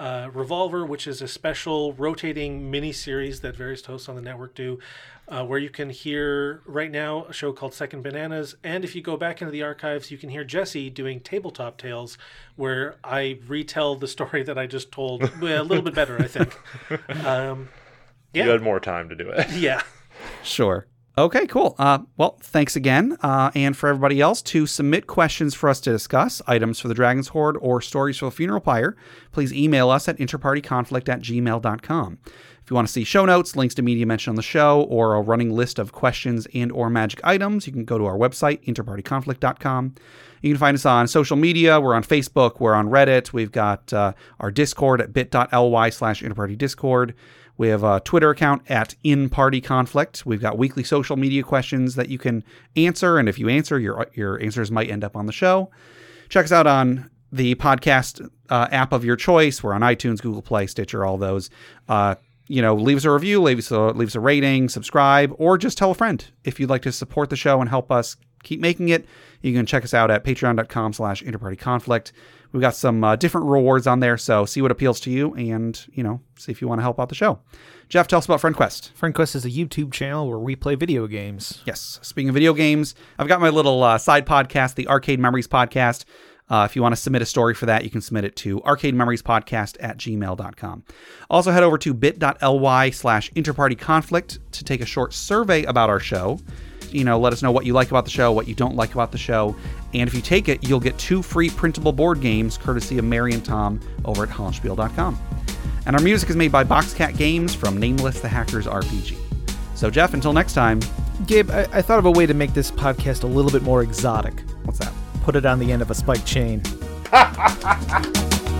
uh, Revolver, which is a special rotating mini series that various hosts on the network do, uh, where you can hear right now a show called Second Bananas. And if you go back into the archives, you can hear Jesse doing Tabletop Tales, where I retell the story that I just told well, a little bit better, I think. Um, You had more time to do it. Yeah. Sure. Okay, cool. Uh, well, thanks again. Uh, and for everybody else, to submit questions for us to discuss, items for the Dragon's Horde, or stories for the Funeral Pyre, please email us at interpartyconflict at gmail.com. If you want to see show notes, links to media mentioned on the show, or a running list of questions and or magic items, you can go to our website, interpartyconflict.com. You can find us on social media. We're on Facebook. We're on Reddit. We've got uh, our Discord at bit.ly slash interpartydiscord. We have a Twitter account at In Party Conflict. We've got weekly social media questions that you can answer, and if you answer, your your answers might end up on the show. Check us out on the podcast uh, app of your choice. We're on iTunes, Google Play, Stitcher, all those. Uh, you know, leave us a review, leave us a, leave us a rating, subscribe, or just tell a friend if you'd like to support the show and help us keep making it. You can check us out at patreon.com slash interparty conflict. We've got some uh, different rewards on there, so see what appeals to you and, you know, see if you want to help out the show. Jeff, tell us about FriendQuest. FriendQuest is a YouTube channel where we play video games. Yes. Speaking of video games, I've got my little uh, side podcast, the Arcade Memories Podcast. Uh, if you want to submit a story for that, you can submit it to arcadememoriespodcast at gmail.com. Also, head over to bit.ly slash interpartyconflict to take a short survey about our show. You know, let us know what you like about the show, what you don't like about the show. And if you take it, you'll get two free printable board games courtesy of Mary and Tom over at hollandspiel.com. And our music is made by Boxcat Games from Nameless the Hackers RPG. So, Jeff, until next time, Gabe, I, I thought of a way to make this podcast a little bit more exotic. what's that? Put it on the end of a spiked chain.